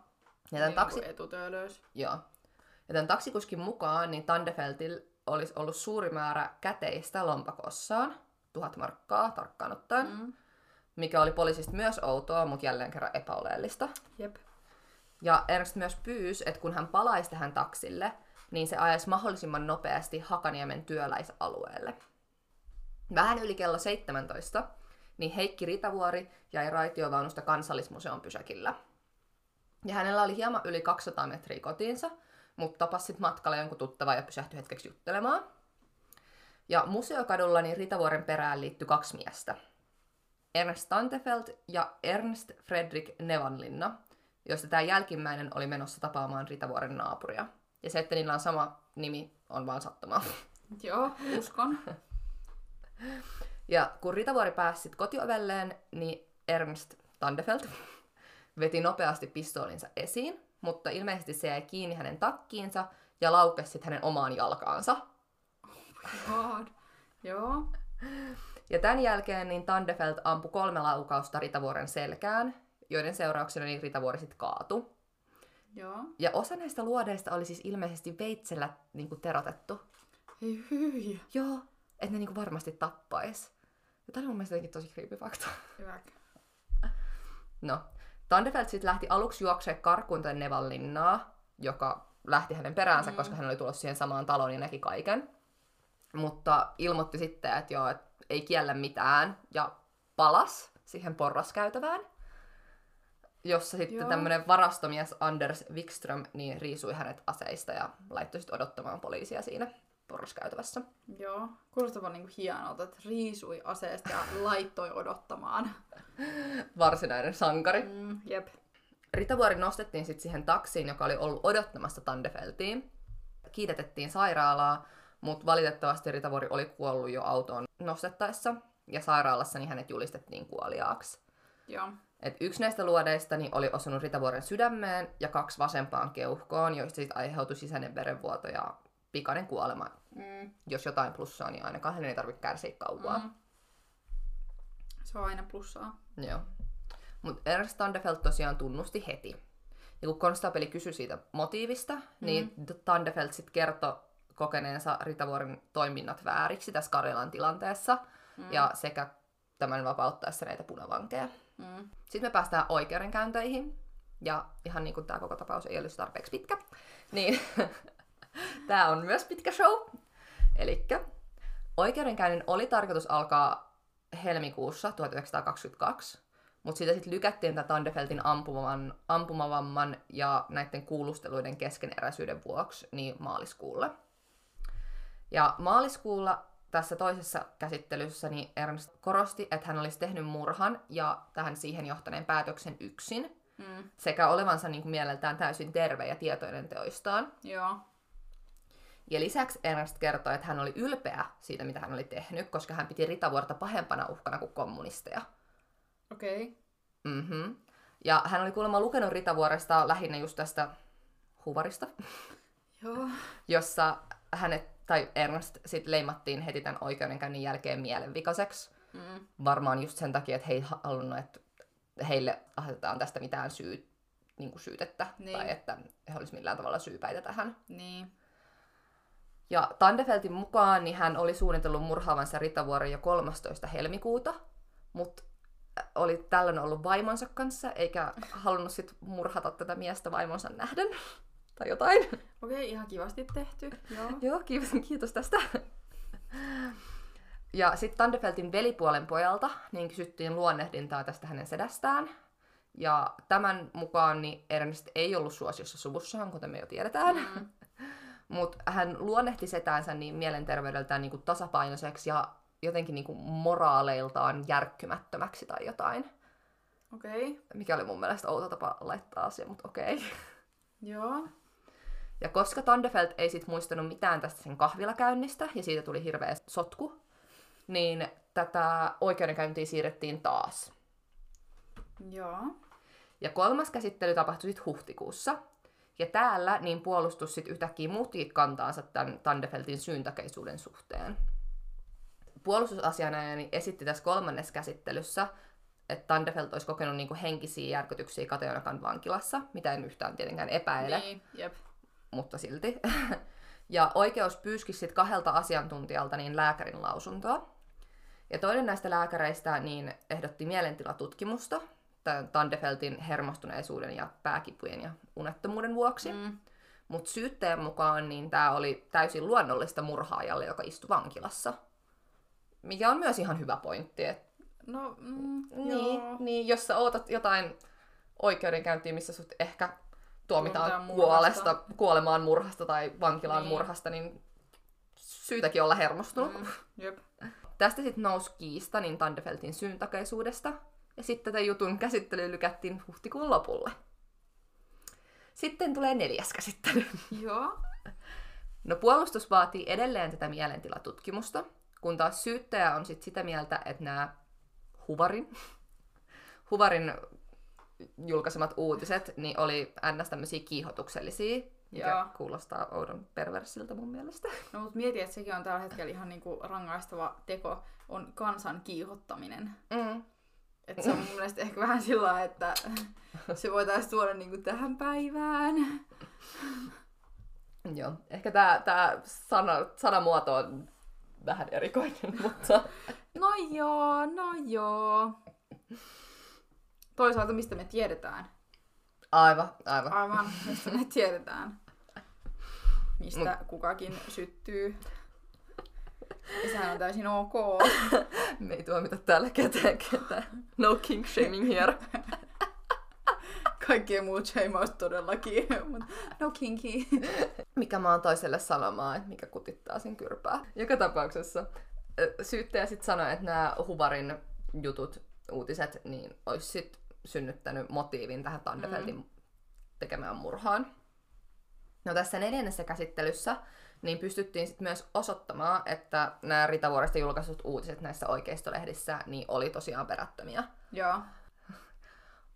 tämän, Niin taksi... etutöölöys. Joo. Ja tämän taksikuskin mukaan niin Tandefeltil olisi ollut suuri määrä käteistä lompakossaan, tuhat markkaa tarkkaan ottaen. Mm. mikä oli poliisista myös outoa, mutta jälleen kerran epäoleellista. Jep. Ja Ernst myös pyysi, että kun hän palaisi tähän taksille, niin se ajaisi mahdollisimman nopeasti Hakaniemen työläisalueelle. Vähän yli kello 17, niin Heikki Ritavuori jäi raitiovaunusta kansallismuseon pysäkillä. Ja hänellä oli hieman yli 200 metriä kotiinsa, mutta tapasi sit matkalla jonkun tuttava ja pysähtyi hetkeksi juttelemaan. Ja museokadulla niin Ritavuoren perään liittyi kaksi miestä. Ernst Tantefeld ja Ernst Fredrik Nevanlinna, joista tämä jälkimmäinen oli menossa tapaamaan Ritavuoren naapuria. Ja se, että niillä on sama nimi, on vaan sattumaa. Joo, uskon. Ja kun Ritavuori pääsi kotiovelleen, niin Ernst Tandefeld veti nopeasti pistoolinsa esiin, mutta ilmeisesti se jäi kiinni hänen takkiinsa ja laukesi sit hänen omaan jalkaansa. God. Joo. Ja tämän jälkeen niin Tandefeld ampui kolme laukausta Ritavuoren selkään, joiden seurauksena niin Ritavuori sitten kaatui. Joo. Ja osa näistä luodeista oli siis ilmeisesti veitsellä niin kuin terotettu. Ei hyi. Joo, että ne niin kuin varmasti tappais. Ja tämä oli mun mielestä jotenkin tosi creepy fakta. Hyvä. No, Tandefeld sitten lähti aluksi juoksemaan karkuun tänne Nevallinnaa, joka lähti hänen peräänsä, mm. koska hän oli tullut siihen samaan taloon ja näki kaiken. Mutta ilmoitti sitten, että joo, et ei kiellä mitään, ja palas siihen porraskäytävään, jossa sitten tämmöinen varastomies Anders Wikström niin riisui hänet aseista ja laittoi sitten odottamaan poliisia siinä. Porraskäytävässä. Joo. Kuulostaa vaan niinku hienolta, että riisui aseesta ja laittoi odottamaan. Varsinainen sankari. Mm, jep. Ritavuori nostettiin sitten siihen taksiin, joka oli ollut odottamassa Tandefeltiin. Kiitettiin sairaalaa, mutta valitettavasti Ritavuori oli kuollut jo autoon nostettaessa, ja sairaalassa niin hänet julistettiin kuoliaaksi. Joo. Et yksi näistä luodeista niin oli osunut Ritavuoren sydämeen ja kaksi vasempaan keuhkoon, joista sitten aiheutui sisäinen verenvuoto ja pikainen kuolema. Mm. Jos jotain plussaa, niin ainakaan hänen ei tarvitse kärsiä kauaa. Mm. Se on aina plussaa. Joo. Mutta Ernst Tandefeld tosiaan tunnusti heti. Ja kun konstaapeli kysyi siitä motiivista, mm. niin Tandefeld sitten kertoi kokeneensa Ritavuoren toiminnat vääriksi tässä Karjalan tilanteessa, mm. ja sekä tämän vapauttaessa näitä punavankeja. Mm. Sitten me päästään oikeudenkäynteihin, ja ihan niin kuin tämä koko tapaus ei olisi tarpeeksi pitkä, niin tämä on myös pitkä show. Eli oikeudenkäynnin oli tarkoitus alkaa helmikuussa 1922, mutta sitä sitten lykättiin tätä Tandefeltin ampumavan, ampumavamman ja näiden kuulusteluiden keskeneräisyyden vuoksi niin maaliskuulle. Ja maaliskuulla tässä toisessa käsittelyssä niin Ernst korosti, että hän olisi tehnyt murhan ja tähän siihen johtaneen päätöksen yksin, Mm. sekä olevansa niin kuin mieleltään täysin terve ja tietoinen teoistaan. Joo. Ja lisäksi Ernst kertoi, että hän oli ylpeä siitä, mitä hän oli tehnyt, koska hän piti Ritavuorta pahempana uhkana kuin kommunisteja. Okei. Okay. Mm-hmm. Ja hän oli kuulemma lukenut Ritavuoresta lähinnä just tästä huvarista, Joo. jossa hänet tai Ernst sit leimattiin heti tämän oikeudenkäynnin jälkeen mielenvikaseksi. Mm. Varmaan just sen takia, että he ei halunnut, että heille asetetaan tästä mitään syy, niin kuin syytettä, Niin. tai että he olisivat millään tavalla syypäitä tähän. Niin. Ja Tandefeltin mukaan niin hän oli suunnitellut murhaavansa Ritavuoren jo 13. helmikuuta, mutta oli tällöin ollut vaimonsa kanssa, eikä halunnut sit murhata tätä miestä vaimonsa nähden. Tai jotain. Okei, okay, ihan kivasti tehty. Joo. Joo, kiitos, kiitos tästä. Ja sitten Tandefeltin velipuolen pojalta niin kysyttiin luonnehdintaa tästä hänen sedästään. Ja tämän mukaan niin Ernst ei ollut suosiossa suvussaan, kuten me jo tiedetään. Mm. Mutta hän luonnehti setäänsä niin mielenterveydeltään niin kuin tasapainoiseksi ja jotenkin niin kuin moraaleiltaan järkkymättömäksi tai jotain. Okei. Okay. Mikä oli mun mielestä outo tapa laittaa asia, mutta okei. Okay. Joo. Ja koska Tandefeld ei sit muistanut mitään tästä sen kahvilakäynnistä, ja siitä tuli hirveä sotku, niin tätä oikeudenkäyntiä siirrettiin taas. Joo. Ja kolmas käsittely tapahtui sitten huhtikuussa. Ja täällä niin puolustus sitten yhtäkkiä muuttikin kantaansa tämän Tandefeltin syyntakeisuuden suhteen. Puolustusasianajani esitti tässä kolmannessa käsittelyssä, että Tandefelt olisi kokenut niinku henkisiä järkytyksiä Kateonakan vankilassa, mitä en yhtään tietenkään epäile, Niin, jep. mutta silti. Ja oikeus pyyski sitten kahdelta asiantuntijalta niin lääkärin lausuntoa. Ja toinen näistä lääkäreistä niin ehdotti mielentilatutkimusta Tandefeltin hermostuneisuuden ja pääkipujen ja unettomuuden vuoksi. Mm. Mutta syytteen mukaan niin tämä oli täysin luonnollista murhaajalle, joka istui vankilassa. Mikä on myös ihan hyvä pointti. Et, No, mm, niin, joo. niin, jos sä ootat jotain oikeudenkäyntiä, missä sut ehkä tuomitaan Tuomitaan kuolesta, murhasta. kuolemaan murhasta tai vankilaan Niin. murhasta, niin syytäkin olla hermostunut. Mm, jep. Tästä sitten nousi kiista niin Tandefeltin syyntakeisuudesta, ja sitten tätä jutun käsittely lykättiin huhtikuun lopulle. Sitten tulee neljäs käsittely. Joo. No puolustus vaatii edelleen tätä mielentilatutkimusta, kun taas syyttäjä on sit sitä mieltä, että nämä Huvarin, Huvarin julkaisemat uutiset niin oli ns. tämmöisiä kiihotuksellisia, mikä Joo. kuulostaa oudon perversiltä mun mielestä. No, mutta mieti, että sekin on tällä hetkellä ihan niinku rangaistava teko, on kansan kiihottaminen. Mm. Et se on mun mielestä ehkä vähän sillä että se voitaisiin tuoda niinku tähän päivään. Joo, ehkä tämä tää sana, sanamuoto on vähän erikoinen, mutta No joo, no joo. Toisaalta mistä me tiedetään? aivan, aivan. Aivan, mistä me tiedetään. Mistä kukakin syttyy. Ja sehän on täysin ok. Me ei tuomita täällä ketään ketään. No king shaming here. Kaikkien muut sheimaus todellakin, mutta no kinky. Mikä mä oon toiselle sanomaan, että mikä kutittaa sen kyrpää. Joka tapauksessa syyttäjä sitten sanoi, että nämä Huvarin jutut, uutiset, niin olisi sit synnyttänyt motiivin tähän Tandefeltin mm. tekemään murhaan. No tässä neljännessä käsittelyssä niin pystyttiin sitten myös osoittamaan, että nämä Rita Vuoresta julkaisut uutiset näissä oikeistolehdissä niin oli tosiaan perättömiä. Joo.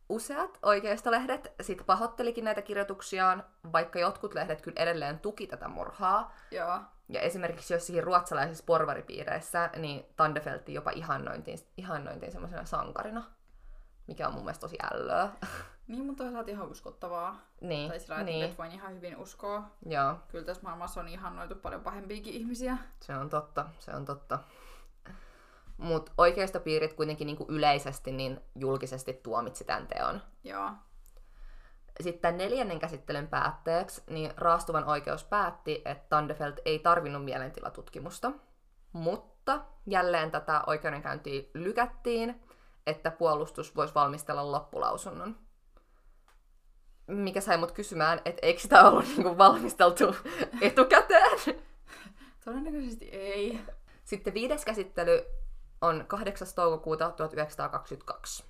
Useat oikeistolehdet sitten pahoittelikin näitä kirjoituksiaan, vaikka jotkut lehdet kyllä edelleen tuki tätä murhaa. Joo. Ja esimerkiksi jossakin ruotsalaisissa porvaripiireissä, niin Tandefeltti jopa ihannointiin, ihannointiin semmoisena sankarina, mikä on mun mielestä tosi ällöä. Niin, mutta toisaalta ihan uskottavaa. niin, Tai sillä niin. niin, että voin ihan hyvin uskoa. joo, Kyllä tässä maailmassa on ihannoitu paljon pahempiakin ihmisiä. se on totta, se on totta. Mutta oikeistopiirit kuitenkin niinku yleisesti niin julkisesti tuomitsi tämän teon. Joo. Sitten neljännen käsittelyn päätteeksi niin raastuvan oikeus päätti, että Tandefeld ei tarvinnut mielentilatutkimusta, mutta jälleen tätä oikeudenkäyntiä lykättiin, että puolustus voisi valmistella loppulausunnon. Mikä sai mut kysymään, että eikö sitä ollut niinku valmisteltu etukäteen? Todennäköisesti ei. Sitten viides käsittely on 8. toukokuuta 1922.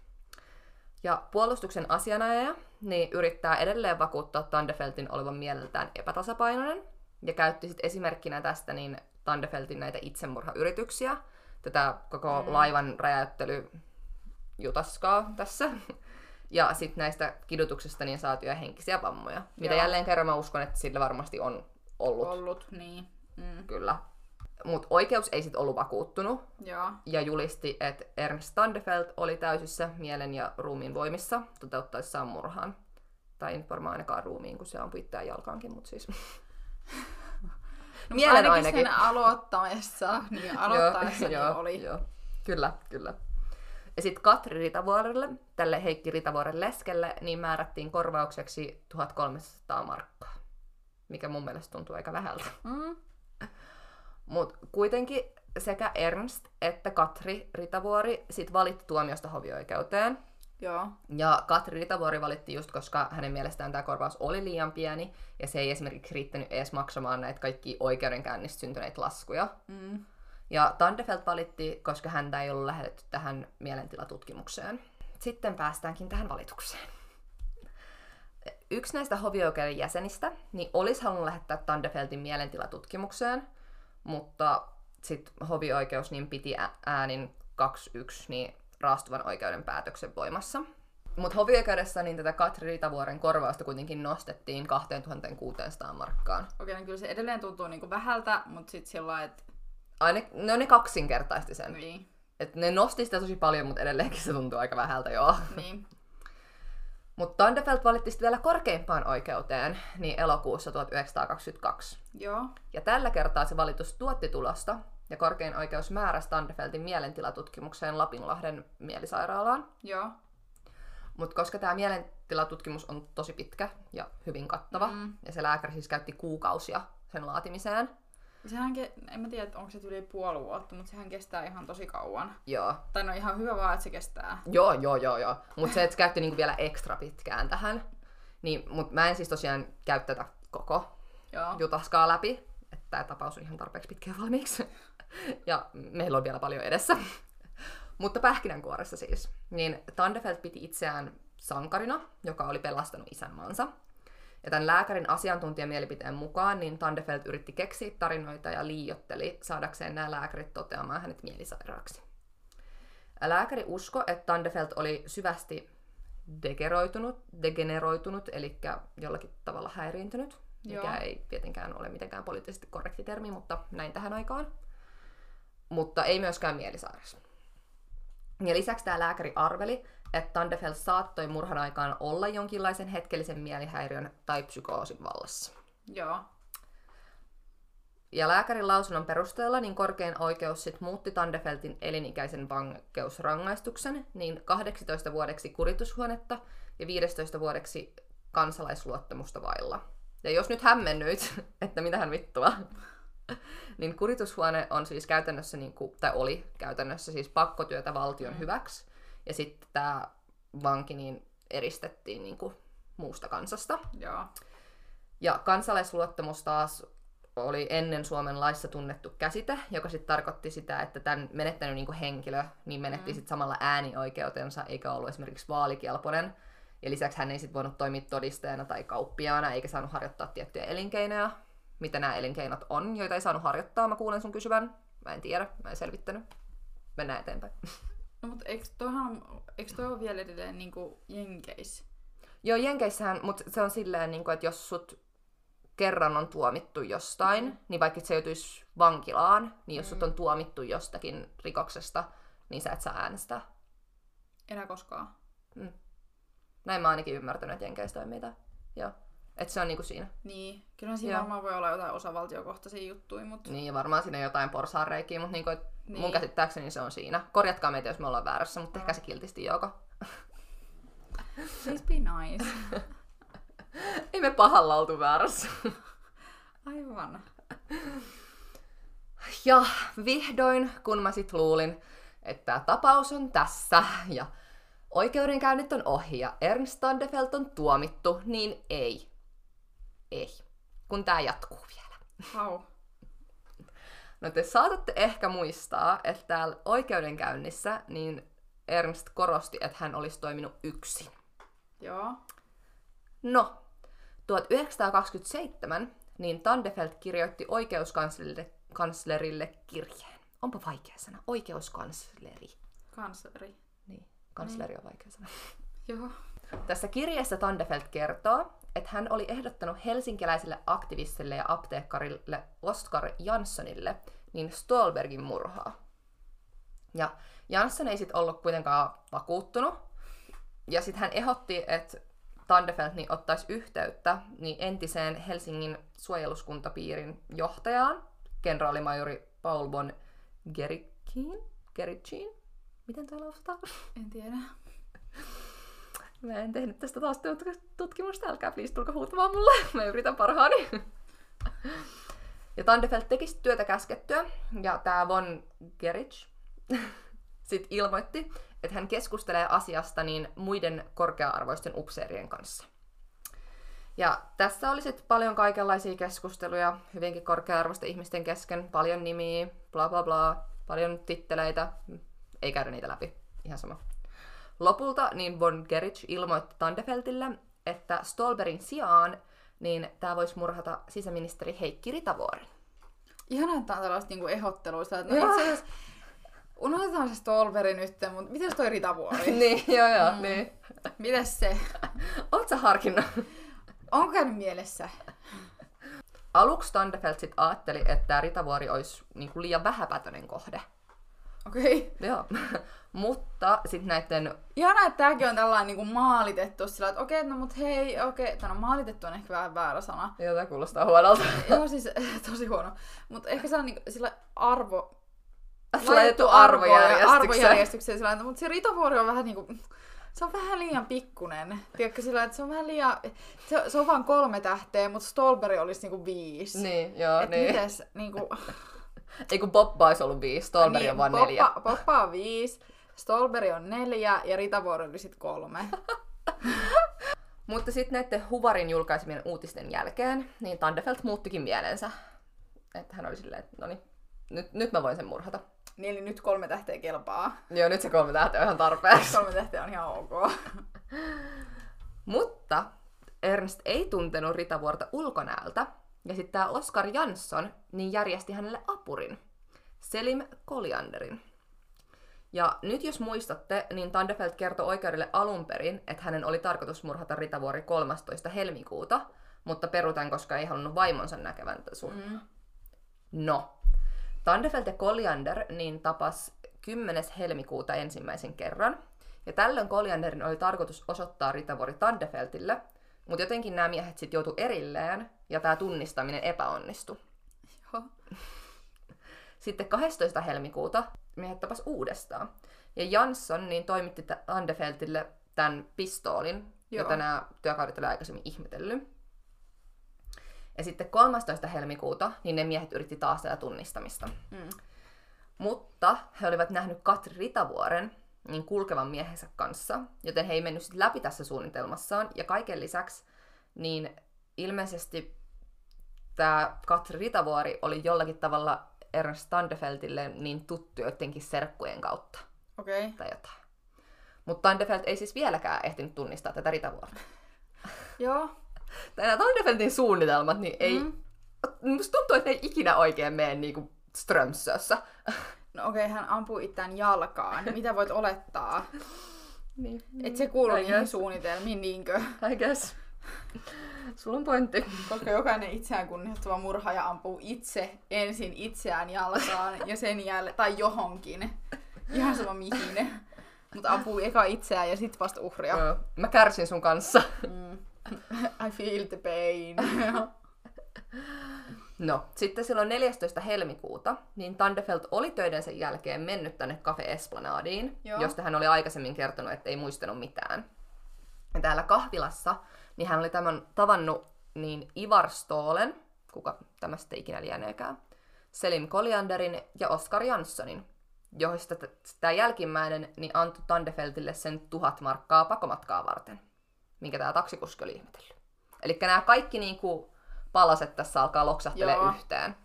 Ja puolustuksen asianajaja niin yrittää edelleen vakuuttaa Tandefeltin olevan mieleltään epätasapainoinen, ja käytti sitten esimerkkinä tästä niin Tandefeltin näitä itsemurhayrityksiä, tätä koko mm. laivan räjäyttely jutaskaa tässä, ja sitten näistä kidutuksista niin saatuja henkisiä vammoja, mitä Joo. jälleen kerran mä uskon, että sillä varmasti on ollut, Ollut, niin. Mm. kyllä. Mutta oikeus ei sitten ollut vakuuttunut, Joo. ja julisti, että Ernst Standefeld oli täysissä mielen ja ruumiin voimissa toteuttaessaan murhaan. Tai nyt varmaan ainakaan ruumiin, kun se on pitää jalkaankin, mutta siis... No, Mielen ainakin ainakin. sen aloittaessa, niin aloittaessa niin joo, oli. Joo. Kyllä, kyllä. Ja sitten Katri Ritavuorelle, tälle Heikki Ritavuoren leskelle, niin määrättiin korvaukseksi 1300 markkaa. Mikä mun mielestä tuntuu aika vähältä. Mm. Mutta kuitenkin sekä Ernst että Katri Ritavuori sit valitti tuomiosta hovioikeuteen. Joo. Ja Katri Ritavuori valitti just, koska hänen mielestään tämä korvaus oli liian pieni, ja se ei esimerkiksi riittänyt edes maksamaan näitä kaikki oikeudenkäynnistä syntyneitä laskuja. Mm. Ja Tandefeld valitti, koska häntä ei ollut lähetetty tähän mielentilatutkimukseen. Sitten päästäänkin tähän valitukseen. Yksi näistä hovioikeuden jäsenistä niin olisi halunnut lähettää Tandefeltin mielentilatutkimukseen, mutta sitten hovioikeus niin piti äänin 2-1 niin raastuvan oikeuden päätöksen voimassa. Mutta hovioikeudessa niin tätä Katri Ritavuoren korvausta kuitenkin nostettiin 2600 markkaan. Okei, niin kyllä se edelleen tuntuu niinku vähältä, mutta sitten sillä että Aina, ne, ne kaksinkertaisti sen. niin, Et ne nosti sitä tosi paljon, mutta edelleenkin se tuntuu aika vähältä, joo. niin. Mutta Tandefeld valitti sitten vielä korkeimpaan oikeuteen niin elokuussa 1922. Joo. Ja tällä kertaa se valitus tuotti tulosta, ja korkein oikeus määräsi Tandefeltin mielentilatutkimukseen Lapinlahden mielisairaalaan. Joo. Mutta koska tämä mielentilatutkimus on tosi pitkä ja hyvin kattava, Mm. ja se lääkäri siis käytti kuukausia sen laatimiseen, Sehän, ke- en mä tiedä, että onko se yli puoli vuotta, mutta sehän kestää ihan tosi kauan. joo, Tai no ihan hyvä vaan, että se kestää. Joo, joo, joo, joo. Mutta se, että se käytti niinku vielä ekstra pitkään tähän. Niin, mutta mä en siis tosiaan käy tätä koko Joo. jutaskaa läpi. Että tämä tapaus on ihan tarpeeksi pitkä valmiiksi. ja meillä on vielä paljon edessä. mutta pähkinänkuoressa siis. Niin Tandefeld piti itseään sankarina, joka oli pelastanut isänmaansa. Ja tämän lääkärin asiantuntijamielipiteen mukaan niin Tandefeld yritti keksiä tarinoita ja liiotteli saadakseen nämä lääkärit toteamaan hänet mielisairaaksi. Lääkäri usko, että Tandefeld oli syvästi degeneroitunut, degeneroitunut eli jollakin tavalla häiriintynyt, mikä Joo. ei tietenkään ole mitenkään poliittisesti korrekti termi, mutta näin tähän aikaan. Mutta ei myöskään mielisairas. Ja lisäksi tämä lääkäri arveli, että Tandefeld saattoi murhan aikaan olla jonkinlaisen hetkellisen mielihäiriön tai psykoosin vallassa. Joo. Ja lääkärin lausunnon perusteella niin korkein oikeus sit muutti Tandefeltin elinikäisen vankeusrangaistuksen niin 18 vuodeksi kuritushuonetta ja 15 vuodeksi kansalaisluottamusta vailla. Ja jos nyt hämmennyt, että mitähän vittua, niin kuritushuone on siis käytännössä, niin kuin, tai oli käytännössä siis pakkotyötä valtion Mm. hyväksi. Ja sitten tämä vanki niin eristettiin niin kuin muusta kansasta. Joo. Ja kansalaisluottamus taas oli ennen Suomen laissa tunnettu käsite, joka sitten tarkoitti sitä, että tämän menettänyt niinku henkilö niin menetti mm. sit samalla äänioikeutensa, eikä ollut esimerkiksi vaalikelpoinen. Ja lisäksi hän ei sitten voinut toimia todisteena tai kauppiaana, eikä saanut harjoittaa tiettyjä elinkeinoja. Mitä nämä elinkeinot on, joita ei saanut harjoittaa, mä kuulen sun kysyvän. Mä en tiedä, mä en selvittänyt. Mennään eteenpäin. No mutta eikö toihan, eikö toi ole vielä edelleen niinku Jenkeis? Joo, Jenkeissähän, mutta se on silleen, niin kuin, että jos sut kerran on tuomittu jostain, mm. niin vaikka se joutuisi vankilaan, niin jos mm. sut on tuomittu jostakin rikoksesta, niin sä et saa äänestää. Enää koskaan. Mm. Näin mä ainakin ymmärtänyt, että Jenkeissä toimii tämä. Joo. Että se on niinku siinä. Niin, kyllä siinä Joo. varmaan voi olla jotain osavaltiokohtaisia juttuja, mutta... Niin, varmaan siinä jotain porsaanreikiä, mutta niinku, et Niin. mun käsittääkseni se on siinä. Korjatkaa meitä, jos me ollaan väärässä, mutta ehkä se kiltisti joko. Please be nice. Ei me pahalla oltu väärässä. Aivan. Ja vihdoin, kun mä sit luulin, että tämä tapaus on tässä ja oikeudenkäynnit on ohi ja Ernst Standefeld on tuomittu, niin ei. Ei. Kun tää jatkuu vielä. Hau. No te saatatte ehkä muistaa, että täällä oikeudenkäynnissä niin Ernst korosti, että hän olisi toiminut yksin. Joo. No, 1927 niin Tandefeld kirjoitti oikeuskanslerille kanslerille kirjeen. Onpa vaikea sana. Oikeuskansleri. Kansleri. Niin, kansleri on vaikea sana. Joo. Tässä kirjeessä Tandefeld kertoo, että hän oli ehdottanut helsinkiläiselle aktivistille ja apteekkarille Oskar Janssonille niin Stolbergin murhaa. Ja Jansson ei sitten ollut kuitenkaan vakuuttunut. Ja sitten hän ehdotti, että Tandefeld niin ottaisi yhteyttä niin entiseen Helsingin suojeluskuntapiirin johtajaan, kenraalimajori Paul von. Gerickin? Miten tämä lausutaan? En tiedä. Mä en tehnyt tästä taas tut- tutkimusta, älkää please tulko huutamaan mulle. Mä yritän parhaani. Ja Tandefeld teki työtä käskettyä, ja tää Von Gerich sit ilmoitti, että hän keskustelee asiasta niin muiden korkea-arvoisten upseerien kanssa. Ja tässä oli sitten paljon kaikenlaisia keskusteluja, hyvinkin korkea-arvoisten ihmisten kesken, paljon nimiä, bla bla bla, paljon titteleitä, ei käydä niitä läpi, ihan sama. Lopulta niin Von Gerich ilmoitti Tandefeltille, että Stolberin sijaan niin tämä voisi murhata sisäministeri Heikki Ritavuoren. Ihanaa, että on tällaista niinku ehdotteluista. Että no itse asiassa unohdetaan se Stolberi nyt, mutta mites toi Ritavuori? niin, joo joo, mm. niin. Mites se? Oot sä harkinnut? Onko käynyt mielessä? Aluksi Tandefeld sit ajatteli, että tämä Ritavuori olisi niinku liian vähäpätöinen kohde. Okei. Okay. Joo. Mutta sitten näiden Ihanaa, että tääkin on tällainen niinku maalitettu sillä, että okei, no mut hei, okei, okay. no maalitettu on ehkä vähän väärä sana. Joo, tämä kuulostaa huonolta. Joo, siis tosi huono. Mutta ehkä se on niinku sillä arvo... Laitettu arvojärjestykseen. arvojärjestykseen sillä, mutta se Ritavuori on vähän niinku... Se on vähän liian pikkunen. Tiedätkö sillä, että se on vähän liian... Se, se on vain kolme tähteä, mutta Stolberi olisi niinku viisi. Niin, joo, Et niin. mites, niinku... Ei kun Bobba olisi ollut viisi, Stolberi niin, on vaan Poppa, neljä. Poppa on viisi, Stolberi on neljä ja Ritavuori oli sit kolme. Mutta sitten näiden Huvarin julkaisemien uutisten jälkeen, niin Tandefeld muuttikin mielensä. Että hän oli silleen, että no niin, nyt, nyt mä voin sen murhata. Niin eli nyt kolme tähteä kelpaa. Joo, nyt se kolme tähteä on ihan tarpeeksi. Kolme tähteä on ihan ok. Mutta Ernst ei tuntenut Ritavuorta ulkonäöltä, ja sitten tämä Oskar Jansson niin järjesti hänelle apurin, Selim Kolianderin. Ja nyt jos muistatte, niin Tandefeld kertoi oikeudelle alun perin, että hänen oli tarkoitus murhata Ritavuori 13. helmikuuta, mutta perutan, koska ei halunnut vaimonsa näkevän surmaa. Mm. No, Tandefeld ja Koljander niin tapas 10. helmikuuta ensimmäisen kerran. Ja tällöin Koljanderin oli tarkoitus osoittaa Ritavuori Tandefeltille, mutta jotenkin nämä miehet sitten joutu erilleen ja tämä tunnistaminen epäonnistui. Joo. Sitten 12. helmikuuta miehet tapas uudestaan. Ja Jansson niin toimitti Tandefeltille tämän pistoolin, Joo. jota nämä työkaudet oli aikaisemmin ihmetellyt. Ja sitten 13. helmikuuta niin ne miehet yritti taas tätä tunnistamista. Mm. Mutta he olivat nähnyt Katri Ritavuoren, niin kulkevan miehensä kanssa, joten he ei mennyt sit läpi tässä suunnitelmassaan. Ja kaiken lisäksi, niin ilmeisesti tämä Katri Ritavuori oli jollakin tavalla Ernst Standefeltille niin tuttu joidenkin serkkujen kautta Okei. Okay. tai jotain. Mutta Tandefelt ei siis vieläkään ehtinyt tunnistaa tätä Ritavuorta. Joo. Nämä Tandefeltin suunnitelmat, niin ei... Mm. Musta tuntuu, että ei ikinä oikein mene niinku Strömsössä. No okei, okay, hän ampuu itään jalkaan. Mitä voit olettaa? niin. Et se kuulu I niihin suunnitelmiin, niinkö? I guess. Sulla on pointti. Koska jokainen itseään kunnioittava murhaaja ampuu itse ensin itseään jalkaan ja sen jälkeen, tai johonkin. Ihan sama mihin. Mutta ampuu eka itseään ja sit vasta uhria. Joo. Mä kärsin sun kanssa. Mm. I feel the pain. No, sitten silloin 14. helmikuuta, niin Tandefelt oli töidensä jälkeen mennyt tänne Cafe Esplanadiin, Joo. josta hän oli aikaisemmin kertonut, että ei muistanut mitään. Ja täällä kahvilassa, niin hän oli tämän tavannut niin Ivar Stolen, kuka tämä sitten ikinä lieneekään, Selim Kolianderin ja Oskar Janssonin, joista tämä jälkimmäinen niin antoi Tandefeltille sen tuhat markkaa pakomatkaa varten, minkä tämä taksikuski oli ihmetellyt. Eli nämä kaikki niinku palaset tässä alkaa loksahtelee yhteen.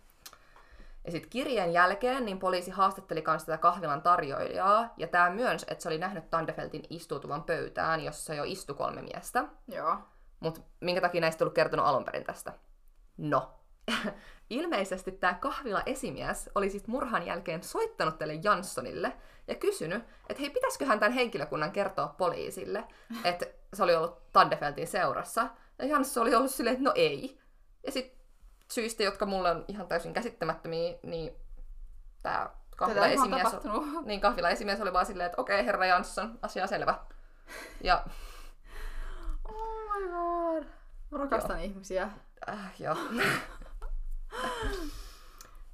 Ja sitten kirjeen jälkeen niin poliisi haastatteli kanssa tätä kahvilan tarjoilijaa, ja tämä myönsi, että se oli nähnyt Tandefeltin istuutuvan pöytään, jossa jo istui kolme miestä. Joo. Mutta minkä takia näistä ei ollut kertonut alun perin tästä? No, ilmeisesti tämä kahvila esimies oli sitten murhan jälkeen soittanut tälle Janssonille ja kysynyt, että hei, pitäisiköhän tämän henkilökunnan kertoa poliisille, että se oli ollut Tandefeltin seurassa. Ja Jansson oli ollut silleen, että no ei. Ja sitten syistä, jotka mulle on ihan täysin käsittämättömiä, niin tämä kahvila Tätä on esimies, tapahtunut. niin kahvila esimies oli vaan silleen, että okei, herra Jansson, asia selvä. Ja my god. Mä rakastan ihmisiä. Äh, joo.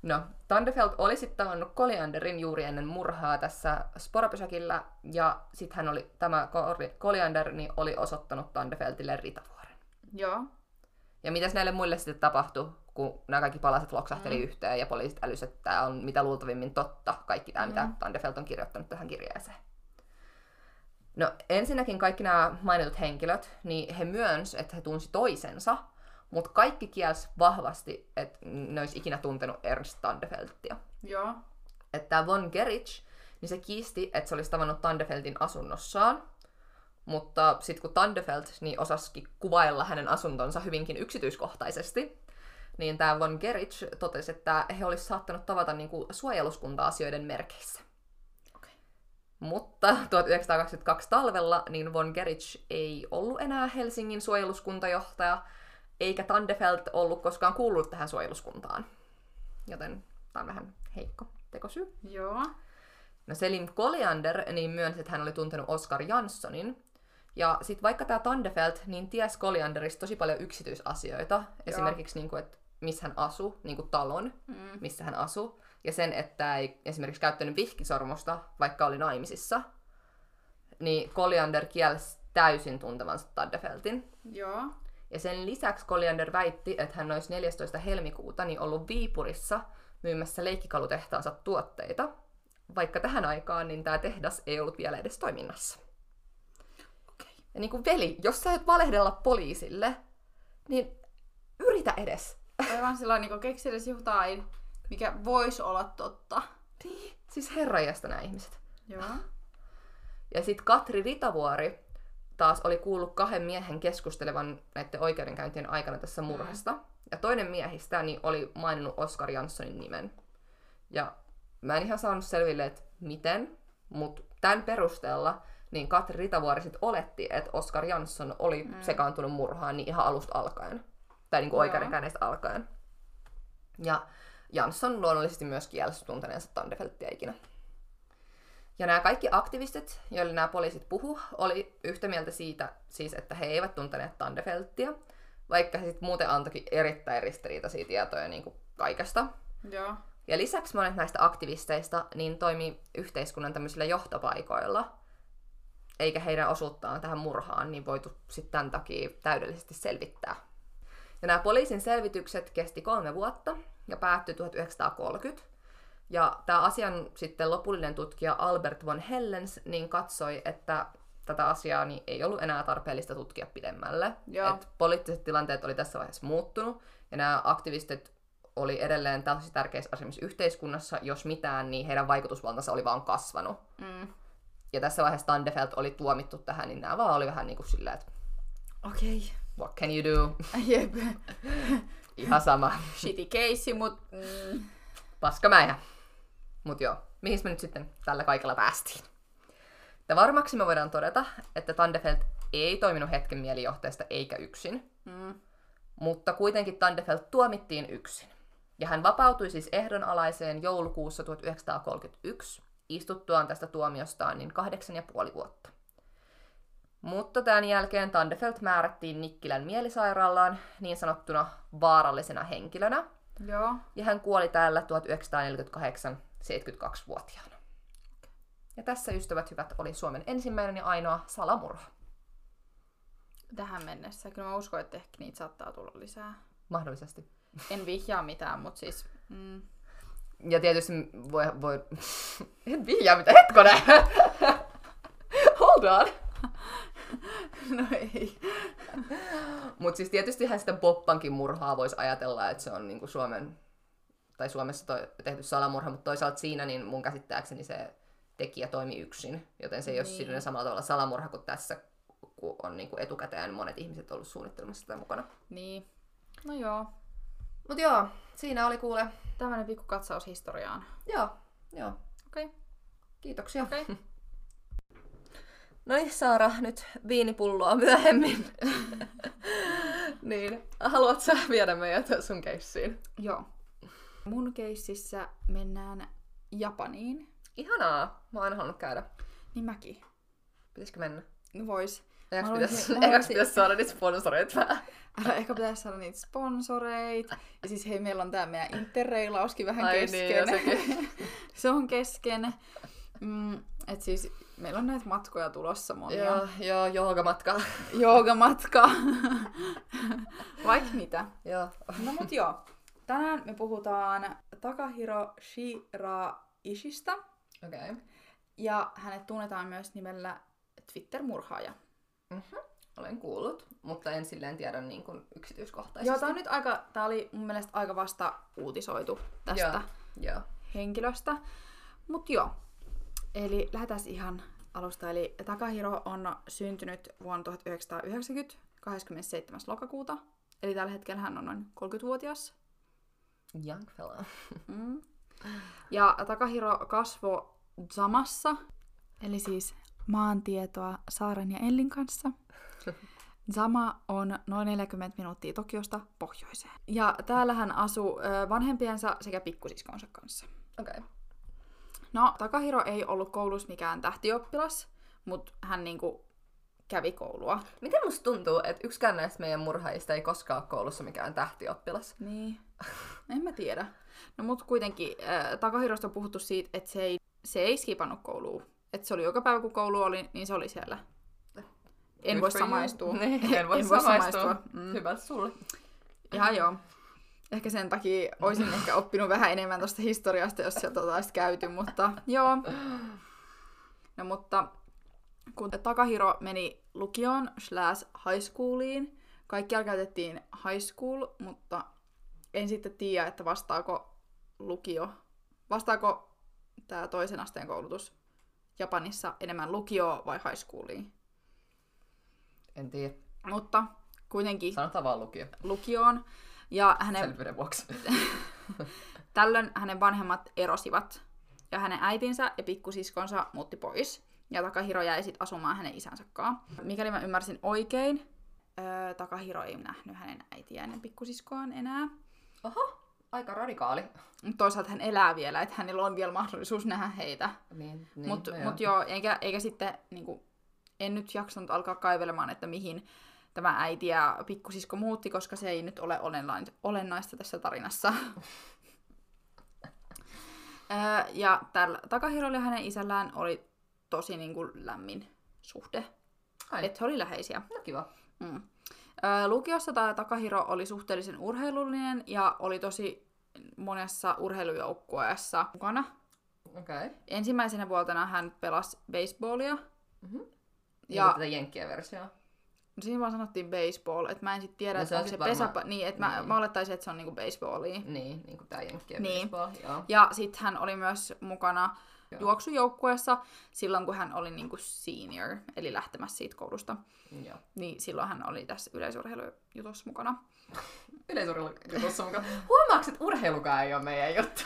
No, Tandefeld oli sitten tavannut Kolianderin juuri ennen murhaa tässä sporapysäkillä, ja sitten hän oli, tämä Koliander niin oli osoittanut Tandefeltille Ritavuoren. Joo. Ja mitäs näille muille sitten tapahtui, kun nämä kaikki palaset loksahteli mm. yhteen ja poliisit älysivät, että tämä on mitä luultavimmin totta, kaikki tämä, mm. mitä Tandefeld on kirjoittanut tähän kirjeeseen. No ensinnäkin kaikki nämä mainitut henkilöt, niin he myönsi, että he tunsi toisensa, mutta kaikki kielsi vahvasti, että ne olisi ikinä tuntenut Ernst Tandefeltia. Joo. Että Von Gerich, niin se kiisti, että se olisi tavannut Tandefeltin asunnossaan, mutta sitten kun Tandefeld niin osasikin kuvailla hänen asuntonsa hyvinkin yksityiskohtaisesti, niin tämä Von Gerich totesi, että he olisivat saattanut tavata niinku suojeluskunta-asioiden merkeissä. Mutta 1922 talvella niin Von Gerich ei ollut enää Helsingin suojeluskuntajohtaja, eikä Tandefeld ollut koskaan kuullut tähän suojeluskuntaan. Joten tämä on vähän heikko tekosyy. Joo. No Selim Koliander niin myönsi, että hän oli tuntenut Oskar Janssonin. Ja sitten vaikka tämä Tandefeld, niin ties Kolianderista tosi paljon yksityisasioita. Esimerkiksi, niin kuin, että missä hän asui, niin kuin talon, Mm. missä hän asui. Ja sen, että ei esimerkiksi käyttänyt vihkisormusta, vaikka oli naimisissa. Niin Koliander kielsi täysin tuntevansa Tandefeltin. Joo. Ja sen lisäksi Koliander väitti, että hän olisi 14. helmikuuta niin ollut Viipurissa myymässä leikkikalutehtaansa tuotteita, vaikka tähän aikaan niin tämä tehdas ei ollut vielä edes toiminnassa. Okei. Ja niin kuin veli, jos sä et valehdella poliisille, niin yritä edes. Aivan sillä niin keksi edes jotain, mikä voisi olla totta. Niin, siis herrajasta nämä ihmiset. Joo. Ja sitten Katri Ritavuori taas oli kuullut kahden miehen keskustelevan näiden oikeudenkäyntien aikana tässä murhasta. Ja toinen miehistä niin oli maininnut Oskar Janssonin nimen. Ja mä en ihan saanut selville, että miten, mutta tämän perusteella niin Katri Ritavuori sit oletti, että Oskar Jansson oli mm. sekaantunut murhaan niin ihan alusta alkaen. Tai niin kuin Joo. oikeudenkäynneistä alkaen. Ja Jansson luonnollisesti myös kielsi tunteneensa Tandefelttiä ikinä. Ja nämä kaikki aktivistit, joille nämä poliisit puhu, oli yhtä mieltä siitä, siis, että he eivät tunteneet Tandefelttiä, vaikka he sitten muuten antoikin erittäin ristiriitaisia tietoja niin kuin kaikesta. Joo. Ja lisäksi monet näistä aktivisteista niin toimii yhteiskunnan tämmöisillä johtopaikoilla, eikä heidän osuuttaan tähän murhaan niin voitu sitten tämän takia täydellisesti selvittää. Ja nämä poliisin selvitykset kesti kolme vuotta ja päättyi 1930. Ja tämä asian sitten lopullinen tutkija Albert von Hellens niin katsoi, että tätä asiaa niin ei ollut enää tarpeellista tutkia pidemmälle. Joo. Et poliittiset tilanteet oli tässä vaiheessa muuttunut, ja nämä aktivistit oli edelleen tosi tärkeissä asemissa yhteiskunnassa, jos mitään, niin heidän vaikutusvaltansa oli vaan kasvanut. Mm. Ja tässä vaiheessa Tandefeld oli tuomittu tähän, niin nämä vaan oli vähän niin kuin silleen, että Okei. Okay. what can you do? Jep. Ihan sama. Shitty case, mut... Mm. Paskamäihä. Mut joo, mihin me nyt sitten tällä kaikella päästiin? Ja varmaksi me voidaan todeta, että Tandefeld ei toiminut hetken mielijohteesta eikä yksin, Mm. mutta kuitenkin Tandefeld tuomittiin yksin. Ja hän vapautui siis ehdonalaiseen joulukuussa 1931, istuttuaan tästä tuomiostaan niin kahdeksan ja puoli vuotta. Mutta tämän jälkeen Tandefeld määrättiin Nikkilän mielisairaalaan niin sanottuna vaarallisena henkilönä, Joo. ja hän kuoli täällä 1948 72-vuotiaana. Ja tässä, ystävät hyvät, oli Suomen ensimmäinen ja ainoa salamurha. Tähän mennessä. Kyllä mä uskon, että ehkä niitä saattaa tulla lisää. Mahdollisesti. En vihjaa mitään, mutta siis... Mm. Ja tietysti voi... voi... en vihjaa mitä, hetkonen! Hold on! No ei. Mutta siis tietystihän sitä Boppankin murhaa voisi ajatella, että se on niinku Suomen... Tai Suomessa toi, tehty salamurha, mutta toisaalta siinä niin mun käsittääkseni se tekijä toimi yksin. Joten se ei niin. ole silleen samalla tavalla salamurha kuin tässä, kun on niinku etukäteen monet ihmiset ollut suunnittelemassa sitä mukana. Niin. No joo. Mut joo, siinä oli kuule. Tämmönen pikku katsaus historiaan. Joo, joo. Okei. Okay. Kiitoksia. Okei. No niin, Saara, nyt viinipulloa myöhemmin. niin, haluatko sä viedä meidät sun keissiin? Joo. Mun keississä mennään Japaniin. Ihanaa, mä oon aina halunnut käydä. Niin mäkin. Pitäisikö mennä? No vois. Mä pitäisi, pitäisi saada niitä sponsoreita vähän. Älä ehkä pitäisi saada niitä sponsoreita. Ja siis hei, meillä on tää meidän interreilauskin vähän Ai kesken. niin, ja sekin. Se on kesken. Mm, et siis meillä on näitä matkoja tulossa monia. joo, joo, joogamatka. Joogamatka. Vaikka mitä. joo. No mut joo. Tänään me puhutaan Takahiro Shiraishista. Okei. Okay. Ja hänet tunnetaan myös nimellä Twitter-murhaaja. Olen kuullut, mutta en silleen tiedä niin kuin yksityiskohtaisesti. Joo, tää on nyt aika, tää oli mun mielestä aika vasta uutisoitu tästä Joo, joo. henkilöstä. Mut joo, eli lähdetään ihan alusta. Eli Takahiro on syntynyt vuonna 1990, 27. lokakuuta. Eli tällä hetkellä hän on noin 30-vuotias. Young fella. Mm. Ja Takahiro kasvoi Zamassa, eli siis maantietoa Saaren ja Ellin kanssa. Zama on noin 40 minuuttia Tokiosta pohjoiseen. Ja täällä hän asuu vanhempiensa sekä pikkusiskonsa kanssa. Okei. Okay. No, Takahiro ei ollut koulussa mikään tähtioppilas, mutta hän niinku kävi koulua. Miten musta tuntuu, että yksikään näistä meidän murhaajista ei koskaan ole koulussa mikään tähtioppilas? Niin, en mä tiedä. No mut kuitenkin äh, Takahirosta on puhuttu siitä, että se ei, se ei skipannut kouluun. Että se oli joka päivä kun koulu oli, niin se oli siellä. En Good voi samaistua. Niin, en voi En samaistua. samaistua. Mm. Hyvä sulle. Ihan joo. Ehkä sen takia olisin ehkä oppinut vähän enemmän tuosta historiasta, jos sieltä oltaisiin käyty, mutta joo. No mutta kun Takahiro meni lukioon slash high schooliin, kaikkialla käytettiin high school, mutta en sitten tiedä, että vastaako lukio, vastaako tämä toisen asteen koulutus Japanissa enemmän lukioon vai high schooliin. En tiedä. Mutta kuitenkin Sanotaan vaan lukio. lukioon. Ja hänen, Selvyyden vuoksi. tällöin hänen vanhemmat erosivat. Ja hänen äitinsä ja pikkusiskonsa muutti pois. Ja Takahiro jäi sitten asumaan hänen isänsä kanssa. Mikäli mä ymmärsin oikein, öö, Takahiro ei nähnyt hänen äitiään ja pikkusiskoaan enää. Oho, aika radikaali. Toisaalta hän elää vielä, että hänellä on vielä mahdollisuus nähdä heitä. Niin, niin, Mutta no mut joo, eikä, eikä sitten, niinku, en nyt jaksanut alkaa kaivelemaan, että mihin tämä äiti ja pikkusisko muutti, koska se ei nyt ole olennaista tässä tarinassa. Ja tällä Takahirolla ja hänen isällään oli tosi niinku lämmin suhde. Ai, Että he oli läheisiä. no kiva. Mm. Lukiossa tämä Takahiro oli suhteellisen urheilullinen ja oli tosi monessa urheilujoukkueessa mukana. Okei. Okay. Ensimmäisenä vuotena hän pelasi baseballia. Mm-hmm. Ja Ja tätä jenkkien versiota. No siinä vaan sanottiin baseball, että mä en sit tiedä, No että se on onko se sit varmaan- pesäpä... Niin, että mä, niin. mä olettaisin, että se on niinku baseballia. Niin, niin kuin tää jenkkien Niin. baseball. Joo. Ja sitten hän oli myös mukana Joo. juoksujoukkueessa silloin, kun hän oli niinku senior, eli lähtemässä siitä koulusta. Joo. Niin silloin hän oli tässä yleisurheilujutussa mukana. Yleisurheilujutussa mukaan. Huomaatko, että urheilukaan ei ole meidän juttu?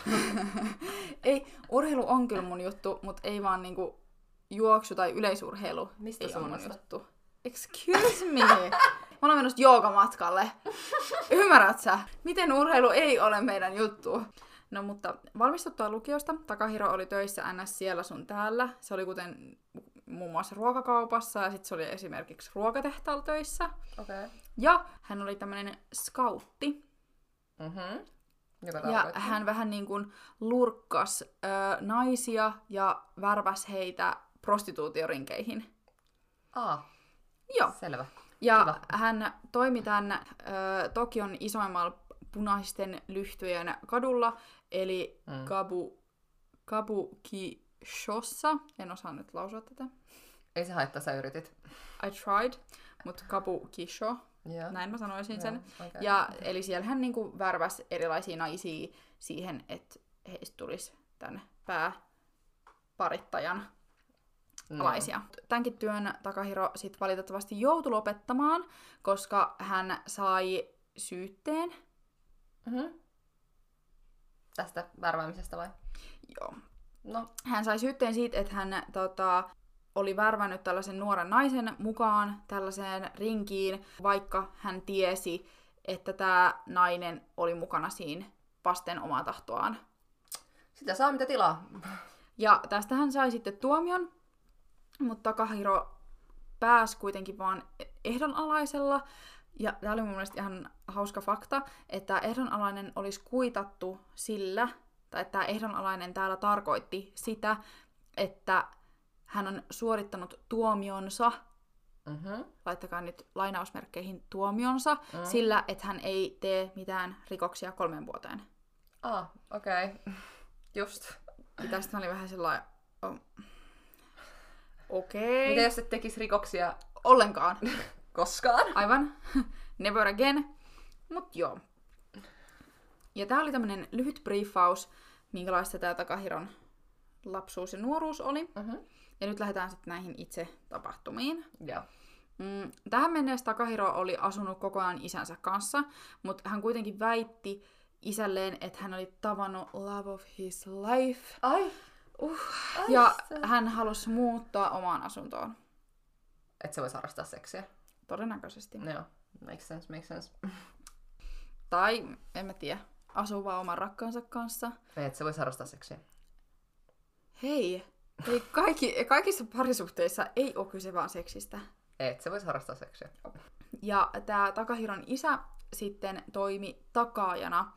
Ei, urheilu on kyllä mun juttu, mutta ei vaan niinku juoksu tai yleisurheilu Mistä ei ole mun juttu. Excuse me! Mä olen menossa joogamatkalle. Ymmärrät sä? Miten urheilu ei ole meidän juttu? No mutta valmistuttua lukiosta Takahiro oli töissä NS siellä sun täällä. Se oli kuten muun muassa ruokakaupassa ja sitten se oli esimerkiksi ruokatehtaalla töissä. Okei. Okay. Ja hän oli tämmöinen scoutti, Mhm. Joka ja tarkoittaa. hän vähän niin kuin lurkkas ö, naisia ja värväs heitä prostituutiorinkeihin. Aa, Joo. selvä. Ja Kiva. hän toimi tämän ö, Tokion isoimmalla punaisten lyhtyjen kadulla, eli Mm. Kabu, Kabukishossa. En osaa nyt lausua tätä. Ei se haittaa, sä yritit. I tried, mutta Kabukisho, Joo. näin mä sanoisin sen. Joo, okei. Ja eli siellä hän niinku värväs erilaisia naisia siihen, että heistä tulisi tämän pääparittajan Alaisia. Tämänkin työn Takahiro sit valitettavasti joutui lopettamaan, koska hän sai syytteen. Mhm. Tästä värväämisestä vai? Joo. No, Hän sai syytteen siitä, että hän tota, oli värvännyt tällaisen nuoren naisen mukaan tällaiseen rinkiin, vaikka hän tiesi, että tämä nainen oli mukana siinä vasten omaa tahtoaan. sitä saa mitä tilaa. Ja tästä hän sai sitten tuomion, mutta Takahiro pääsi kuitenkin vaan ehdonalaisella. Ja tämä oli mun mielestä ihan hauska fakta, että ehdonalainen olisi kuitattu sillä, tai että tämä ehdonalainen täällä tarkoitti sitä, että hän on suorittanut tuomionsa, Mhm. laittakaa nyt lainausmerkkeihin tuomionsa, mm. sillä, että hän ei tee mitään rikoksia kolmen vuoteen. Ah, okei. Okay. Just. Ja tästä oli vähän sellainen, oh. Okei, Mitä jos et tekisi rikoksia ollenkaan. koskaan? Aivan. Never again. Mut joo. Ja tää oli tämmönen lyhyt briefaus, minkälaista tää Takahiron lapsuus ja nuoruus oli. Mhm. Ja nyt lähdetään sitten näihin itse tapahtumiin. Joo. Mm, tähän mennessä Takahiro oli asunut koko ajan isänsä kanssa, mutta hän kuitenkin väitti isälleen, että hän oli tavannut love of his life. Ai. Uh. Ja se. hän halusi muuttaa omaan asuntoon. Et se voisi harrastaa seksiä. Todennäköisesti. No, joo. Makes sense, makes sense. Tai, en mä tiedä, asuu vaan oman rakkaansa kanssa. Et se voisi harrastaa seksiä. Hei, ei kaikki, kaikissa parisuhteissa ei ole kyse vaan seksistä. Et se voisi harrastaa seksiä. Ja tämä Takahiron isä sitten toimi takaajana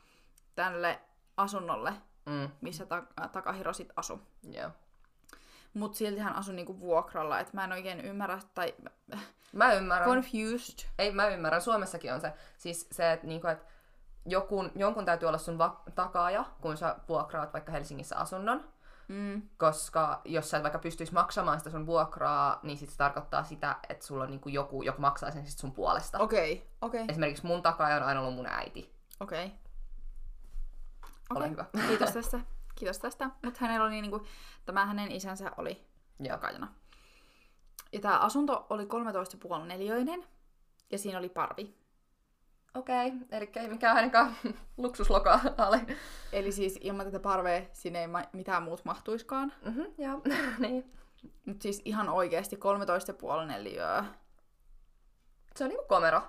tälle asunnolle, Mm. missä ta- Takahiro sit asui. Joo. Mut silti hän asui niinku vuokralla, että mä en oikein ymmärrä, tai Mä ymmärrän. confused. Ei, mä ymmärrän. Suomessakin on se. Siis se, että niinku, et jokun, jonkun täytyy olla sun va- takaaja, kun sä vuokraat vaikka Helsingissä asunnon. Mm. Koska jos sä et vaikka pystyis maksamaan sitä sun vuokraa, niin sit se tarkoittaa sitä, että sulla on niinku joku, joka maksaa sen sit sun puolesta. Okei, okay, okei, okay, Esimerkiksi mun takaaja on aina ollut mun äiti. okei. Ole hyvä. Kiitos tästä. Kiitos tästä. Mutta hänellä oli niinku, tämä hänen isänsä oli Joo. takaajana. Ja tämä asunto oli 13,5 neliöinen. Ja siinä oli parvi. Okei, okay. eli ei mikään ainakaan luksuslokaali. Eli siis ilman tätä parvea sinne ei ma- mitään muut mahtuiskaan. Mhm, joo, niin. Mutta siis ihan oikeasti 13,5 neliöä. Se on niinku komero.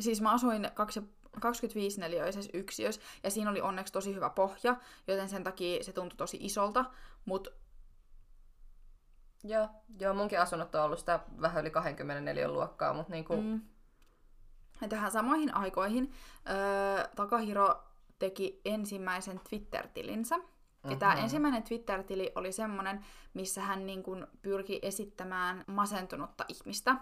Siis mä asuin kaksi- 25 neliöisessä yksiössä, ja siinä oli onneksi tosi hyvä pohja, joten sen takia se tuntui tosi isolta, mutta joo, joo, munkin asunnot on ollut sitä vähän yli 24 luokkaa, mutta niinku... Mm. mm. ja tähän samoihin aikoihin öö, Takahiro teki ensimmäisen Twitter-tilinsä. Ja tämä ensimmäinen Twitter-tili oli semmoinen, missä hän niin kun pyrki esittämään masentunutta ihmistä.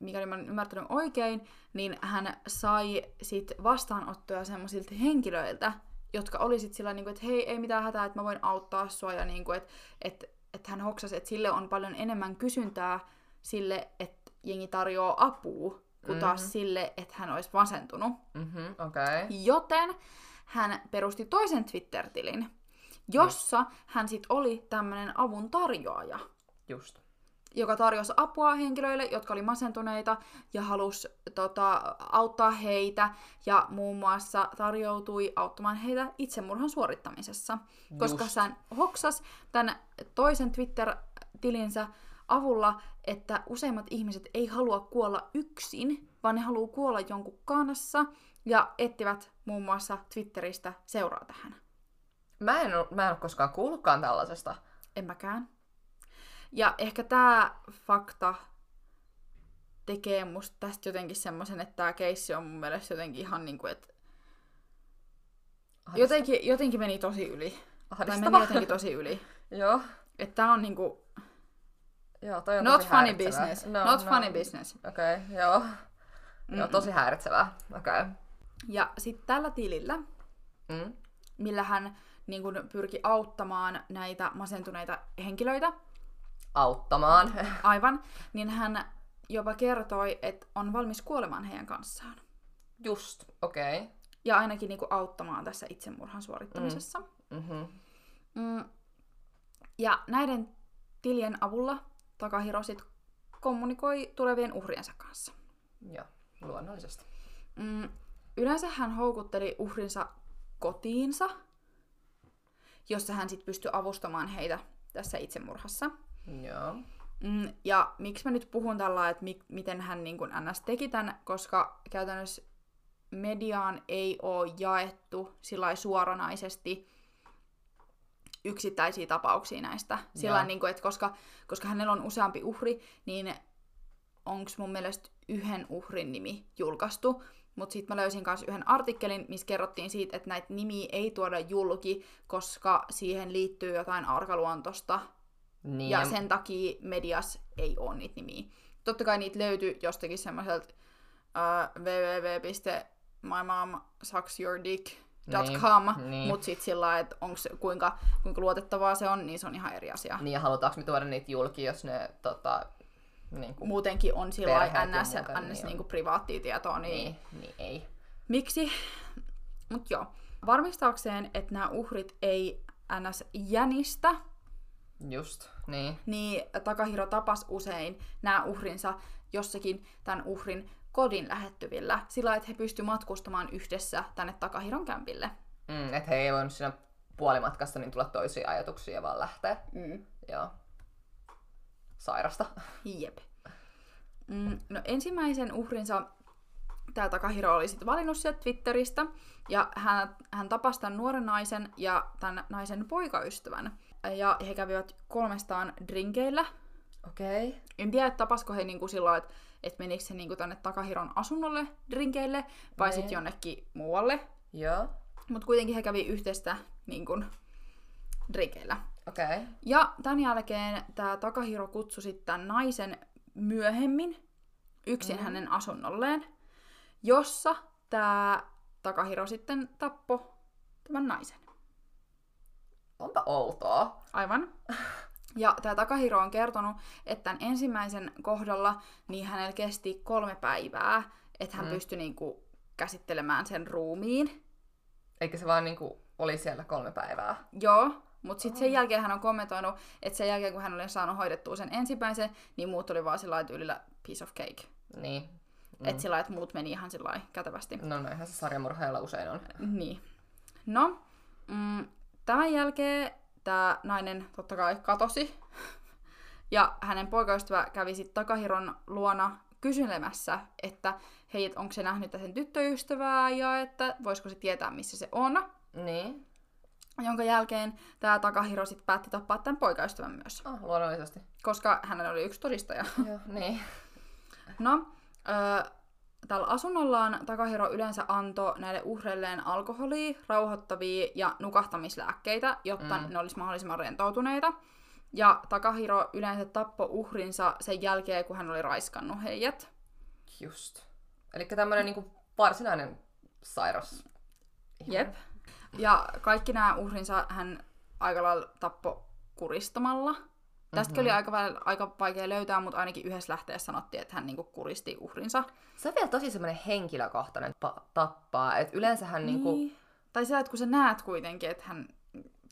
Mikäli mä olen ymmärtänyt oikein, niin hän sai sit vastaanottoja semmoisilta henkilöiltä, jotka oli sit sillä niinku, että hei, ei mitään hätää, että mä voin auttaa sua, ja niinku, että et, et hän hoksasi, että sille on paljon enemmän kysyntää sille, että jengi tarjoaa apua, kuin mm-hmm. taas sille, että hän olisi masentunut. Mhm, okei. Okay. Joten hän perusti toisen Twitter-tilin, jossa hän sit oli tämmöinen avun tarjoaja, Just. joka tarjosi apua henkilöille, jotka oli masentuneita ja halusi tota, auttaa heitä ja muun muassa tarjoutui auttamaan heitä itsemurhan suorittamisessa. Koska Just. hän hoksas tämän toisen Twitter-tilinsä avulla, että useimmat ihmiset ei halua kuolla yksin, vaan ne haluaa kuolla jonkun kanssa ja etsivät muun muassa Twitteristä seuraa tähän. Mä en, mä en ole koskaan kuullutkaan tällaisesta. En mäkään. Ja ehkä tämä fakta tekee musta tästä jotenkin semmoisen, että tämä keissi on mun mielestä jotenkin ihan niinku, että jotenkin, jotenkin meni tosi yli. Tai Ahdistava. meni jotenkin tosi yli. Joo. Että tää on niinku Joo, toi on not funny häiritsevää. business. No, not no. funny business. Okei, okay, joo. Joo, tosi häiritsevää. Okei. Okay. Ja sitten tällä tilillä, Mm. millä hän niin kun, pyrki auttamaan näitä masentuneita henkilöitä, Auttamaan. aivan, niin hän jopa kertoi, että on valmis kuolemaan heidän kanssaan. Just, okei. Okay. Ja ainakin niin kuin, auttamaan tässä itsemurhan suorittamisessa. Mm-hmm. Mm. Ja näiden tilien avulla Takahiro sit kommunikoi tulevien uhriensa kanssa. Joo, luonnollisesti. Mm. Yleensä hän houkutteli uhrinsa kotiinsa, jossa hän sitten pystyi avustamaan heitä tässä itsemurhassa. Joo. Mm, ja miksi mä nyt puhun tällä, että mi- miten hän niin kuin NS teki tämän, koska käytännössä mediaan ei ole jaettu sillä suoranaisesti yksittäisiä tapauksia näistä. Sillä niin kuin, että koska, koska hänellä on useampi uhri, niin onko mun mielestä yhden uhrin nimi julkaistu. Mutta sitten mä löysin myös yhden artikkelin, missä kerrottiin siitä, että näitä nimiä ei tuoda julki, koska siihen liittyy jotain arkaluontosta Niin, ja sen takia medias ei ole niitä nimiä. Totta kai niitä löytyy jostakin semmoiselta uh, www.mymomsucksyourdick.com, Niin, niin. mutta sitten sillä lailla, että onks, kuinka, kuinka luotettavaa se on, niin se on ihan eri asia. niin ja halutaanko me tuoda niitä julki, jos ne tota, niin kuin, Muutenkin on sillä Perheet ja ns, muuta, ns niin niinku privaattia tietoa, niin, niin, niin ei. miksi? Mut joo, varmistaakseen, että nämä uhrit ei ns jänistä, Just, niin. niin Takahiro tapas usein nämä uhrinsa jossakin tämän uhrin kodin lähettyvillä, sillä että he pysty matkustamaan yhdessä tänne Takahiron kämpille. Mm, että he ei voinut siinä puolimatkassa niin tulla toisia ajatuksia ja vaan lähteä. Mm. Joo. Sairasta. Jep. Mm, no ensimmäisen uhrinsa tämä Takahiro oli sitten valinnut sieltä Twitteristä, ja hän, hän tapasi tämän nuoren naisen ja tämän naisen poikaystävän. Ja he kävivät kolmestaan drinkeillä. Okei. Okay. En tiedä, tapasko he niinku sillä lailla, että, että menikö he niinku tänne Takahiron asunnolle drinkeille, vai sitten jonnekin muualle. Joo. Mutta kuitenkin he kävi yhteistä niin kun, drinkeillä. Okei. Okay. Ja tämän jälkeen tämä Takahiro kutsui sitten naisen myöhemmin yksin mm. hänen asunnolleen, jossa tämä Takahiro sitten tappoi tämän naisen. Onpa outoa. Aivan. Ja tämä Takahiro on kertonut, että tämän ensimmäisen kohdalla niin hänellä kesti kolme päivää, että hän mm. pystyi niinku käsittelemään sen ruumiin. Eikä se vaan niinku oli siellä kolme päivää. Joo, mutta sitten sen jälkeen hän on kommentoinut, että sen jälkeen kun hän oli saanut hoidettua sen ensimmäisen, niin muut oli vaan sillä tyylillä piece of cake. Niin. Mm. Että sillä että muut meni ihan sillä kätevästi. No näinhän se sarjamurhaajalla usein on. Niin. No, mm, tämän jälkeen tämä nainen totta kai katosi. Ja hänen poikaystävä kävi sitten Takahiron luona kyselemässä, että hei, et onko se nähnyt sen tyttöystävää ja että voisiko se tietää, missä se on. Niin. Jonka jälkeen tämä Takahiro sitten päätti tappaa tämän poikaystävän myös, Ah, luonnollisesti. koska hänellä oli yksi todistaja. Joo, niin. No, öö, tällä asunnollaan Takahiro yleensä antoi näille uhreilleen alkoholia, rauhoittavia ja nukahtamislääkkeitä, jotta mm. ne olisi mahdollisimman rentoutuneita. Ja Takahiro yleensä tappoi uhrinsa sen jälkeen, kun hän oli raiskannut heidät. Just. Eli tämmönen niinku varsinainen sairas. Jep. Ja kaikki nämä uhrinsa hän aika lailla tappo kuristamalla. Tästäkin oli aika, aika vaikea löytää, mutta ainakin yhdessä lähteessä sanottiin, että hän niinku kuristi uhrinsa. Se on vielä tosi semmoinen henkilökohtainen pa- tappaa, että yleensähän niinku... Niin. Tai sillä, että kun sä näet kuitenkin, että hän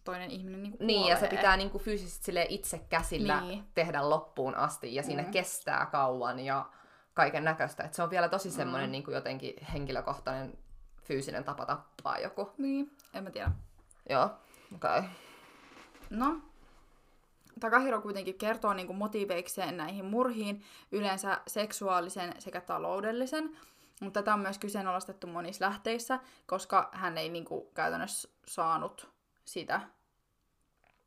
toinen ihminen niinku Niin, ja se kuolee. pitää niinku fyysisesti sille itse käsillä Niin. tehdä loppuun asti, ja siinä Mm. kestää kauan ja kaiken näköistä. Se on vielä tosi semmoinen niinku jotenkin henkilökohtainen fyysinen tapa tappaa joku. Niin, en mä tiedä. Joo, okei. Okay. No, Takahiro kuitenkin kertoo niin kuin motiiveikseen näihin murhiin yleensä seksuaalisen sekä taloudellisen, mutta tätä on myös kyseenalaistettu monissa lähteissä, koska hän ei niin kuin, käytännössä saanut sitä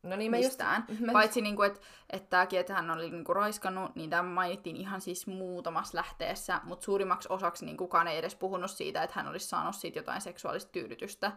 No niin, mä just... mistään. mä- Paitsi, niin kuin, että, että tämäkin, että hän oli niin kuin, raiskannut, niin tämä mainittiin ihan siis muutamassa lähteessä, mutta suurimmaksi osaksi niin kukaan ei edes puhunut siitä, että hän olisi saanut siitä jotain seksuaalista tyydytystä.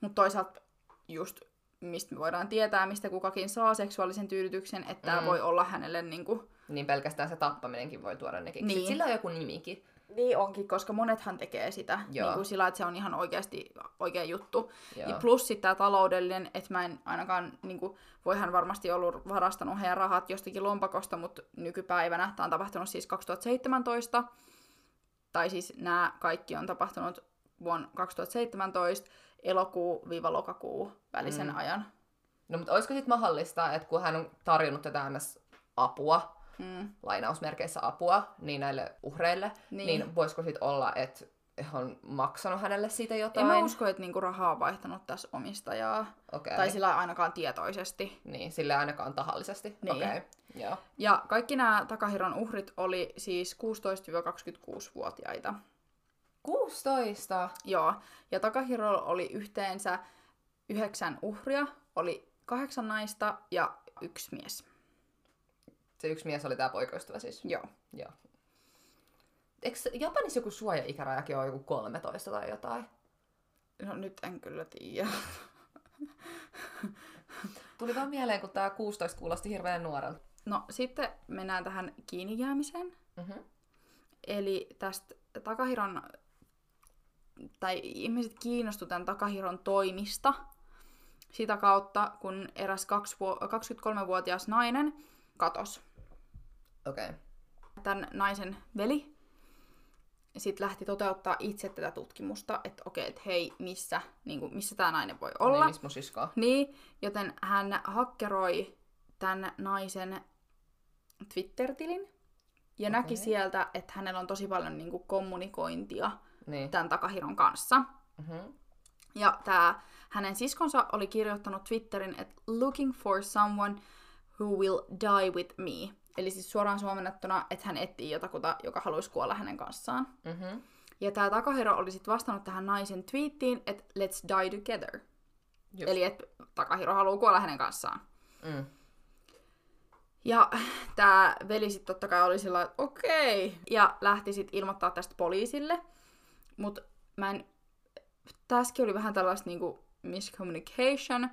Mutta toisaalta just mistä me voidaan tietää, mistä kukakin saa seksuaalisen tyydytyksen, että tämä Mm. voi olla hänelle niin kuin... Niin pelkästään se tappaminenkin voi tuoda ne kiksit. Niin. Sillä on joku nimikin. Niin onkin, koska monethan tekee sitä Joo. niin kuin sillä, että se on ihan oikeasti oikea juttu. Joo. Ja plus sitten tämä taloudellinen, että mä en ainakaan, niin kuin, voihan varmasti ollut varastanut heidän rahat jostakin lompakosta, mutta nykypäivänä, tämä on tapahtunut siis 2017, tai siis nämä kaikki on tapahtunut vuonna 2017, elokuu-lokakuu välisen Mm. ajan. No mutta olisiko sitten mahdollista, että kun hän on tarjonnut tätä ns. apua, Mm. lainausmerkeissä apua, niin näille uhreille, niin, Niin. voisiko sitten olla, että on maksanut hänelle siitä En jotain? mä usko, että niinku rahaa on vaihtanut tässä omistajaa, Okei. tai sillä ainakaan tietoisesti. Niin, sille ainakaan tahallisesti. Niin. Okei, joo. Ja kaikki nämä Takahiron uhrit oli siis 16-26-vuotiaita. 16. Joo, ja Takahiro oli yhteensä yhdeksän uhria, oli kahdeksan naista ja yksi mies. Se yksi mies oli tämä poikaystävä siis. Joo. Joo. Eikö Japanissa joku suoja-ikärajakin ole joku 13 tai jotain? No nyt en kyllä tiedä. Tuli vaan mieleen, kun tämä 16 kuulosti hirveän nuorelta. No sitten mennään tähän kiinni jäämiseen. Mm-hmm. Eli tästä Takahiron, tai ihmiset kiinnostu tämän Takahiron toimista sitä kautta, kun eräs kaksi vuo- 23-vuotias nainen katos. Okei. Okay. Tämän naisen veli sitten lähti toteuttaa itse tätä tutkimusta, että okei, että hei, missä, niin kuin, missä tämä nainen voi olla. Niin, missä mun sisko on? Niin, joten hän hakkeroi tämän naisen Twitter-tilin ja okay. näki sieltä, että hänellä on tosi paljon niin kuin, kommunikointia Niin. tämän Takahiron kanssa. Mm-hmm. Ja tämä hänen siskonsa oli kirjoittanut Twitterin, että looking for someone who will die with me. Eli siis suoraan suomennettuna, että hän etsii jotakuta, joka haluaisi kuolla hänen kanssaan. Mm-hmm. Ja tämä Takahiro oli sitten vastannut tähän naisen tweettiin, että let's die together. Just. Eli että Takahiro haluaa kuolla hänen kanssaan. Mm. Ja tämä veli sitten totta kai oli sillä että okei. Ja lähti sitten ilmoittaa tästä poliisille. Mutta mä en... Tässäkin oli vähän tällaista niinku miscommunication,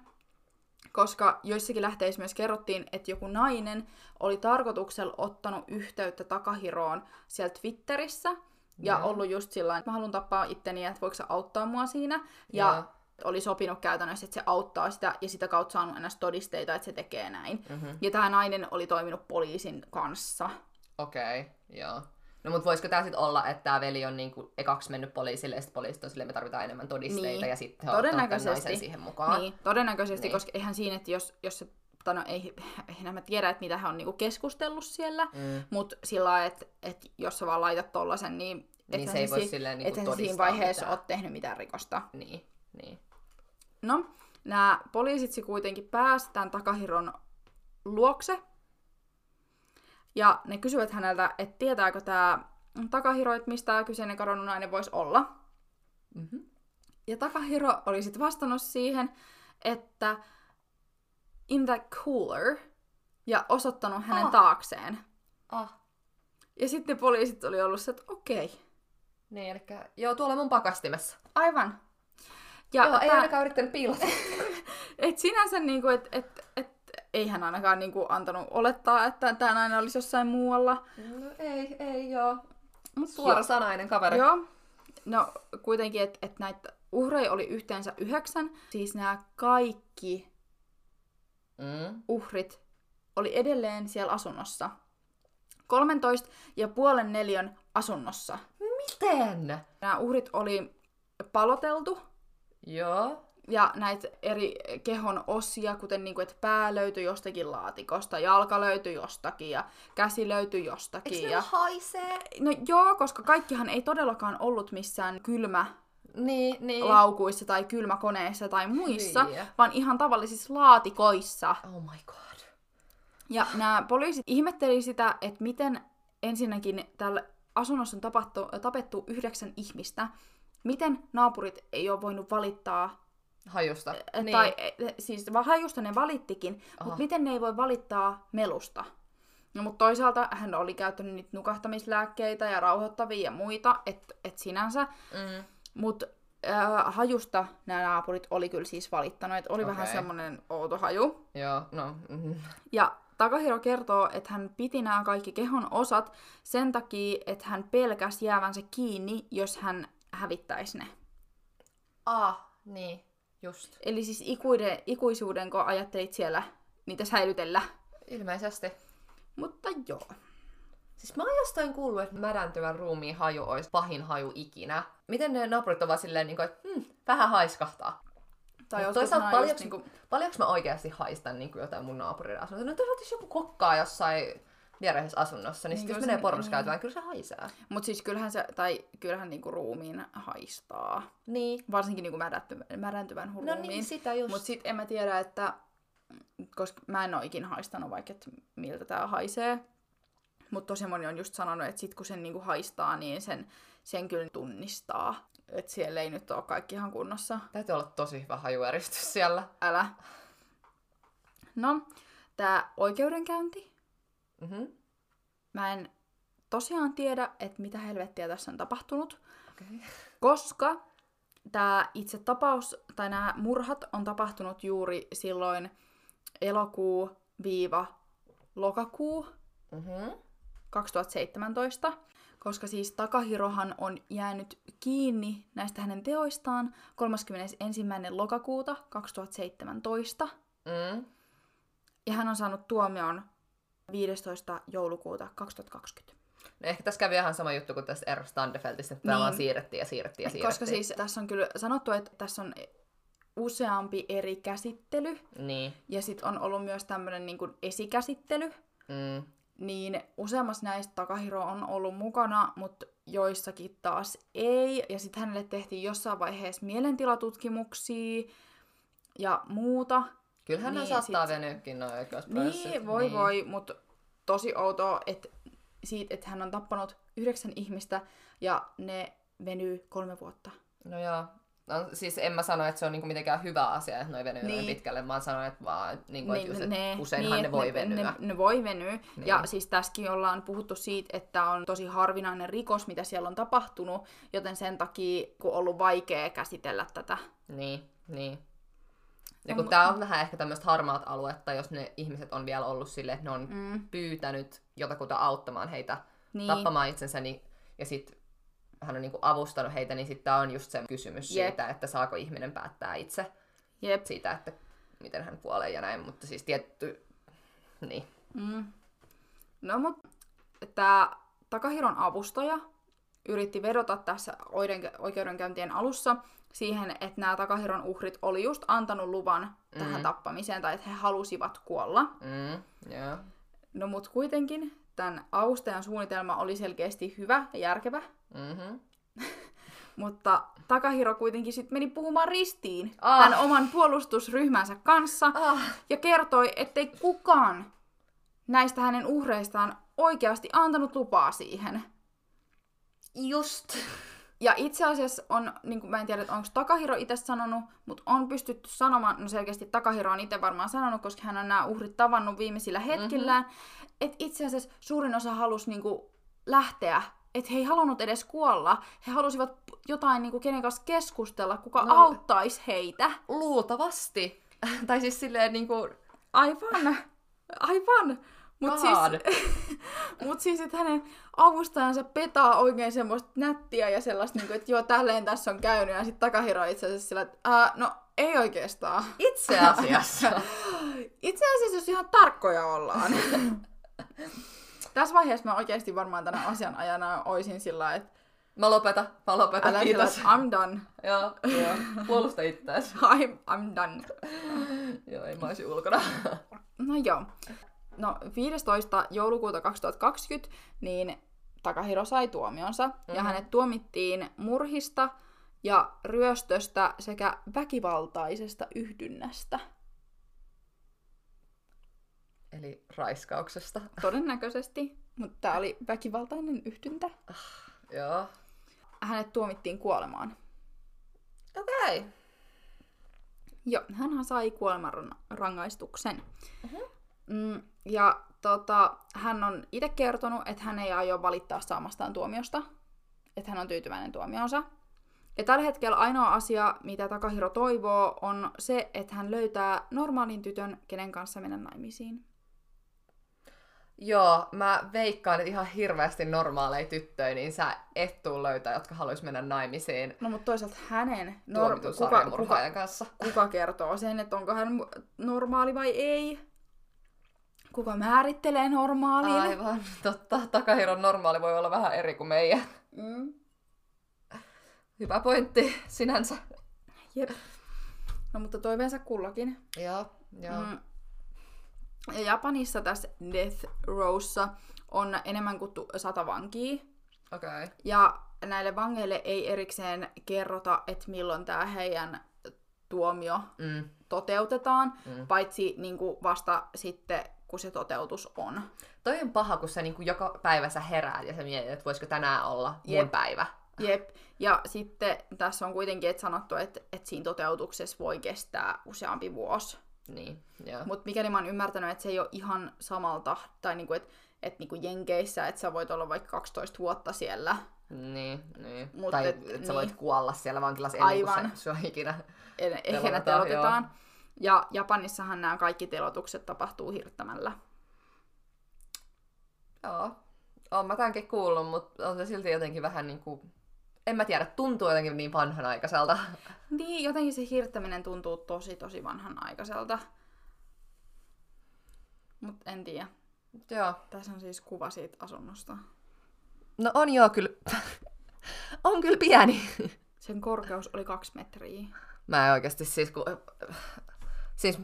koska joissakin lähteissä myös kerrottiin, että joku nainen oli tarkoituksella ottanut yhteyttä Takahiroon siellä Twitterissä. Ja Joo. ollut just sillä että mä haluan tappaa itteni, että voiko sä auttaa mua siinä. Ja Joo. oli sopinut käytännössä, että se auttaa sitä ja sitä kautta saanut ennäs todisteita, että se tekee näin. Mm-hmm. Ja tämä nainen oli toiminut poliisin kanssa. Okei, okay, joo. No mut voisiko tää sit olla, että tää veli on niinku ekaksi mennyt poliisille ja sit poliisit on silleen, me tarvitaan enemmän todisteita Niin. ja sitten he Todennäköisesti. siihen mukaan. Niin, todennäköisesti, Niin. koska eihän siinä, että jos, jos se, tai no ei, eihän mä tiedä, että mitä he on niinku keskustellut siellä, Mm. mutta sillä lailla, että, että jos sä vaan laitat tollasen, niin Niin se ei voi si- silleen niinku siinä vaiheessa mitään. ole tehnyt mitään rikosta. Niin, niin. No, nämä poliisit kuitenkin pääsi tämän Takahiron luokse. Ja ne kysyvät häneltä, että tietääkö tämä Takahiro, että mistä tämä kyseinen kadonnut nainen voisi olla. Mm-hmm. Ja Takahiro oli sitten vastannut siihen, että in the cooler, ja osoittanut hänen Ah. taakseen. Ah. Ja sitten poliisit oli ollut se, että okei, Niin, eli joo, tuolla mun pakastimessa. aivan. Ja joo, ei tää- ainakaan yrittänyt piilottaa. Et sinänsä, niinku, et, et, et, ei hän ainakaan niinku, antanut olettaa, että tämä nainen olisi jossain muualla. no ei, ei joo. Mut Suora sanainen kaveri. Joo. No kuitenkin, että et näitä uhreja oli yhteensä yhdeksän. Siis nämä kaikki Mm. uhrit oli edelleen siellä asunnossa. 13 ja puolen neliön asunnossa. Miten? Nämä uhrit oli paloteltu Joo. Ja näitä eri kehon osia, kuten niinku, että pää löytyi jostakin laatikosta, jalka löytyi jostakin ja käsi löytyi jostakin. Eikö ne ja... haisee? No joo, koska kaikkihan ei todellakaan ollut missään kylmä Niin, niin. laukuissa tai kylmäkoneissa tai muissa, Hyi. vaan ihan tavallisissa laatikoissa. Oh my god. Ja nämä poliisit ihmetteli sitä, että miten ensinnäkin täällä asunnossa on tapattu, tapettu yhdeksän ihmistä, miten naapurit ei ole voinut valittaa, Hajusta. niin. tai siis hajusta ne valittikin, Aha. mutta miten ne ei voi valittaa melusta. No, mutta toisaalta hän oli käyttänyt niitä nukahtamislääkkeitä ja rauhoittavia ja muita, että et sinänsä. Mm. Mutta äh, hajusta nämä naapurit oli kyllä siis valittanut, että oli okay. vähän semmoinen outo haju. Joo, no. Mm. Ja Takahiro kertoo, että hän piti nämä kaikki kehon osat sen takia, että hän pelkäsi jäävänsä kiinni, jos hän hävittäisi ne. Ah, niin. Just. Eli siis ikuiden, ikuisuuden, kun ajattelit siellä niitä säilytellä. Ilmeisesti. Mutta joo. Siis mä oon jostain kuullut, että mädäntyvän ruumiin haju olisi pahin haju ikinä. Miten ne naapurit ovat silleen, niin kuin, että hm, vähän haiskahtaa. Tai Mut joskus toisaalta paljonko, just niinku- paljonko mä oikeasti haistan niin kuin jotain mun naapurin asunnossa? No toisaalta jos joku kokkaa jossain viereisessä asunnossa, niin, Niin kyllä jos menee pornos niin. kyllä se haisee. Mut siis kyllähän se, tai kyllähän niinku ruumiin haistaa. Niin. Varsinkin niinku mädäntyvän, mädäntyvän No ruumiin. niin, sitä just. Mut sit en mä tiedä, että koska mä en oo ikin haistanut vaikka, että miltä tää haisee. Mutta tosi moni on just sanonut, että sit kun sen niinku haistaa, niin sen, sen kyllä tunnistaa. Että siellä ei nyt ole kaikki ihan kunnossa. Täytyy olla tosi hyvä hajueristys siellä. Älä. No, tää oikeudenkäynti. Mhm. Mä en tosiaan tiedä, että mitä helvettiä tässä on tapahtunut. Okei. Koska tämä itse tapaus tai nämä murhat on tapahtunut juuri silloin elokuu-lokakuu Mhm. 2017, koska siis Takahirohan on jäänyt kiinni näistä hänen teoistaan 31. lokakuuta 2017, Mm. ja hän on saanut tuomion 15. joulukuuta 2020. No ehkä tässä kävi ihan sama juttu kuin tässä R. Standefeldissa, että tämä Niin. vaan siirrettiin ja siirrettiin ja siirrettiin. Koska siis tässä on kyllä sanottu, että tässä on useampi eri käsittely, Niin. ja sitten on ollut myös tämmöinen niin esikäsittely, Mm. niin useammassa näistä Takahiro on ollut mukana, mutta joissakin taas ei. Ja sitten hänelle tehtiin jossain vaiheessa mielentilatutkimuksia ja muuta. Kyllähän niin, ne saattaa sit- venyäkin noin oikeusprosessit. Niin, voi niin. voi, mutta tosi outoa, että siitä, että hän on tappanut yhdeksän ihmistä ja ne venyy kolme vuotta. No joo. No, siis en mä sano, että se on niinku mitenkään hyvä asia, että noin venyy niin. Niin. pitkälle. Mä sanon, että vaan, niinku, Niin, just, että useinhan niin, ne voi ne, venyä. Ne, ne voi venyä. Niin. Ja siis tässäkin ollaan puhuttu siitä, että on tosi harvinainen rikos, mitä siellä on tapahtunut, joten sen takia kun on ollut vaikea käsitellä tätä. Niin, niin. Ja kun tää on vähän ehkä tämmöistä harmaat aluetta, jos ne ihmiset on vielä ollut silleen, että ne on Mm. pyytänyt jotakuta auttamaan heitä Niin. tappamaan itsensä, niin, ja sitten hän on niinku avustanut heitä, niin sitten on just se kysymys Jep. siitä, että saako ihminen päättää itse Jep. siitä, että miten hän kuolee ja näin, mutta siis tietty, niin. Mm. No mut tää Takahiron avustaja yritti vedota tässä oikeudenkäyntien alussa siihen, että nämä Takahiron uhrit oli just antanut luvan tähän Mm. tappamiseen, tai että he halusivat kuolla. Mm, joo. No mut kuitenkin tämän avustajan suunnitelma oli selkeästi hyvä ja järkevä, Mm-hmm. mutta Takahiro kuitenkin sitten meni puhumaan ristiin Ah. tämän oman puolustusryhmänsä kanssa Ah, ja kertoi, ettei kukaan näistä hänen uhreistaan oikeasti antanut lupaa siihen. just. Ja itse asiassa on, niin kuin mä en tiedä, että onko Takahiro itse sanonut, mutta on pystytty sanomaan, no selkeästi Takahiro on itse varmaan sanonut, koska hän on nämä uhrit tavannut viimeisillä hetkillään, mm-hmm. että itse asiassa suurin osa halusi niin kuin, lähteä, että he ei halunnut edes kuolla, he halusivat jotain, niin kuin, kenen kanssa keskustella, kuka No. auttaisi heitä. Luultavasti. tai siis silleen niinku, Aivan, aivan. Mut siis, mut siis, että hänen avustajansa petaa oikein semmoista nättiä ja sellaista, niin kuin, että joo, tälleen tässä on käynyt. Ja sitten Takahiro itse asiassa sillä, että Ää, no ei oikeastaan. Itse asiassa. Itse asiassa, jos ihan tarkkoja ollaan. Tässä vaiheessa mä oikeasti varmaan tänä asianajana oisin sillä että Mä lopetan, mä lopetan, älä sillä, kiitos. että I'm done. Joo, joo. Puolusta itseäsi. I'm, I'm done. joo, ei mä ulkona. No joo. No 15. joulukuuta 2020 niin Takahiro sai tuomionsa mm-hmm. ja hänet tuomittiin murhista ja ryöstöstä sekä väkivaltaisesta yhdynnästä. Eli raiskauksesta. Todennäköisesti, mutta tämä oli väkivaltainen yhdyntä. Joo. Hänet tuomittiin kuolemaan. Okei. Okay. Joo, hän sai kuolemanrangaistuksen. Uh-huh. Mm, ja tota, hän on itse kertonut, että hän ei aio valittaa saamastaan tuomiosta. Että hän on tyytyväinen tuomionsa. Ja tällä hetkellä ainoa asia, mitä Takahiro toivoo, on se, että hän löytää normaalin tytön, kenen kanssa mennä naimisiin. Joo, mä veikkaan, että ihan hirveästi normaaleja tyttöjä, niin sä et tuu löytää, jotka haluais mennä naimisiin No mutta toisaalta hänen norm- kuka, kuka, kanssa. kuka kertoo sen, että onko hän normaali vai ei? Kuka määrittelee normaalin? Aivan, totta. Takahiron normaali voi olla vähän eri kuin meidän. Mm. Hyvä pointti sinänsä. Jep. No mutta toiveensa kullakin. Joo, joo. Mm. Ja Japanissa tässä Death Rowssa on enemmän kuin sata vankia. Okei. Okay. Ja näille vangeille ei erikseen kerrota, että milloin tämä heidän tuomio Mm. toteutetaan, Mm. paitsi niin kuin vasta sitten, kun se toteutus on. Toi on paha, kun sä niinku joka päivä sä heräät ja sä mietit, että voisiko tänään olla mun Jep. päivä. Jep. Ja sitten tässä on kuitenkin et sanottu, että, että siinä toteutuksessa voi kestää useampi vuosi. Niin, joo. Mutta mikäli mä oon ymmärtänyt, että se ei ole ihan samalta, tai niinku, että et niinku Jenkeissä, että sä voit olla vaikka 12 vuotta siellä. Niin, niin. Mut tai et- että sä niin. voit kuolla siellä vankilassa ennen kuin Aivan. se sua ikinä. En, ehkä Telotetaan, telotetaan. Ja Japanissahan nämä kaikki telotukset tapahtuu hirttämällä. Joo. Oon mä tämänkin kuullut, mutta on se silti jotenkin vähän niinku... En mä tiedä, tuntuu jotenkin niin vanhanaikaiselta. Niin, jotenkin se hirttäminen tuntuu tosi tosi vanhanaikaiselta. Mut en tiedä. joo. Tässä on siis kuva siitä asunnosta. No on joo kyllä. on kyllä pieni. Sen korkeus oli kaksi metriä. Mä en oikeasti siis kun... Siis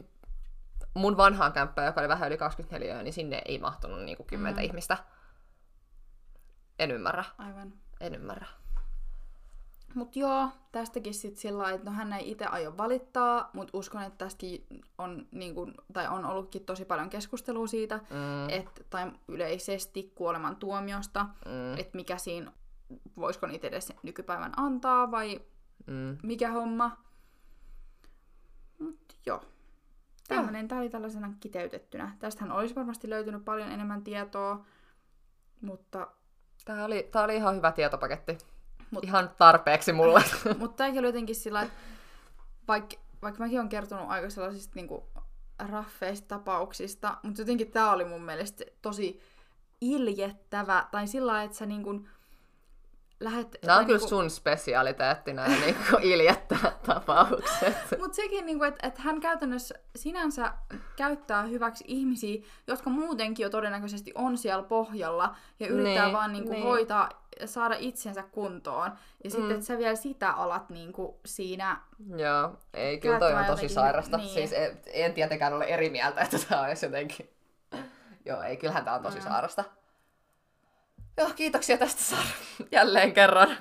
mun vanhaan kämppään, joka oli vähän yli 24, niin sinne ei mahtunut niinku kymmentä Mm. ihmistä. En ymmärrä. Aivan. En ymmärrä. Mut joo, tästäkin sit sillä että no hän ei itse aio valittaa, mutta uskon, että tästäkin on, niin kun, tai on ollutkin tosi paljon keskustelua siitä, Mm, et, tai yleisesti kuoleman tuomiosta, mm, että mikä siinä, voisiko niitä edes nykypäivän antaa vai mm. mikä homma. Mut joo. Tämmönen, tää oli tällaisena kiteytettynä. Tästähän olisi varmasti löytynyt paljon enemmän tietoa, mutta, Tää oli, tää oli ihan hyvä tietopaketti. Mut- Ihan tarpeeksi mulle. mutta tämäkin oli jotenkin sillä että vaikka, vaikka mäkin olen kertonut aika sellaisista niinku raffeista tapauksista, mutta jotenkin tämä oli mun mielestä tosi iljettävä, tai sillä lailla, että sä niinku lähet... Nämä on kyllä sun spesialiteetti, nämä niinku iljettävät tapaukset. Mutta sekin, niinku, että et hän käytännössä sinänsä käyttää hyväksi ihmisiä, jotka muutenkin jo todennäköisesti on siellä pohjalla ja yrittää Niin, vaan niinku, niin. hoitaa ja saada itsensä kuntoon. Ja sitten, Mm. että sä vielä sitä alat niinku, siinä... Joo, ei, kyllä toi on tosi jotenkin- sairasta. niin. Siis en, en tietenkään ole eri mieltä, että tämä olisi jotenkin... Joo, ei, kyllähän tämä on tosi Mm. sairasta. Joo, kiitoksia tästä Sara. Jälleen kerran.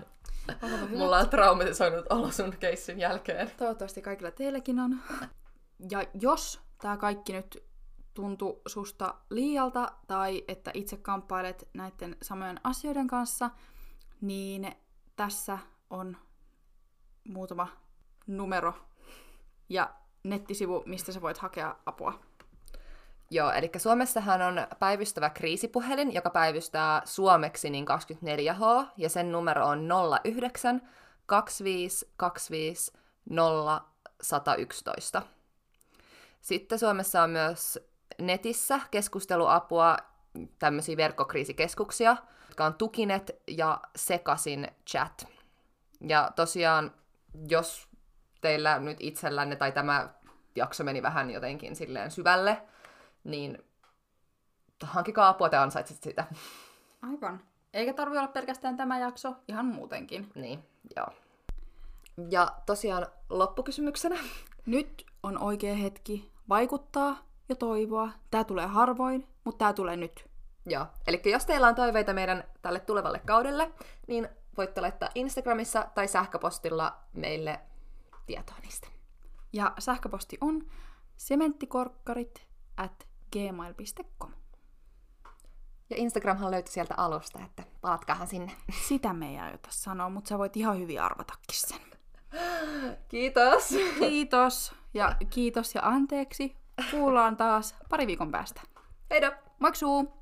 Mulla on traumatisoinut olo sun keissin jälkeen. Toivottavasti kaikilla teilläkin on. Ja jos tämä kaikki nyt tuntuu susta liialta tai että itse kamppailet näiden samojen asioiden kanssa, niin tässä on muutama numero ja nettisivu, mistä sä voit hakea apua. Joo, eli Suomessahan on päivystävä kriisipuhelin, joka päivystää suomeksi niin 24H, ja sen numero on 09 25 25 0 111. Sitten Suomessa on myös netissä keskusteluapua, tämmöisiä verkkokriisikeskuksia, jotka on Tukinet ja Sekasin chat. Ja tosiaan, jos teillä nyt itsellänne tai tämä jakso meni vähän jotenkin silleen syvälle, niin hankikaa apua, te ansaitset sitä. Aivan. Eikä tarvi olla pelkästään tämä jakso, ihan muutenkin. Niin, joo. Ja tosiaan loppukysymyksenä. Nyt on oikea hetki vaikuttaa ja toivoa. Tää tulee harvoin, mutta tää tulee nyt. Joo, eli jos teillä on toiveita meidän tälle tulevalle kaudelle, niin voitte laittaa Instagramissa tai sähköpostilla meille tietoa niistä. Ja sähköposti on sementtikorkkarit at gmail.com. Ja Instagramhan löytyy sieltä alusta, että palatkaahan sinne. Sitä me ei aiota sanoa, mutta sä voit ihan hyvin arvatakin sen. Kiitos! Kiitos ja kiitos ja anteeksi. Kuullaan taas pari viikon päästä. Heidå! Maksuu!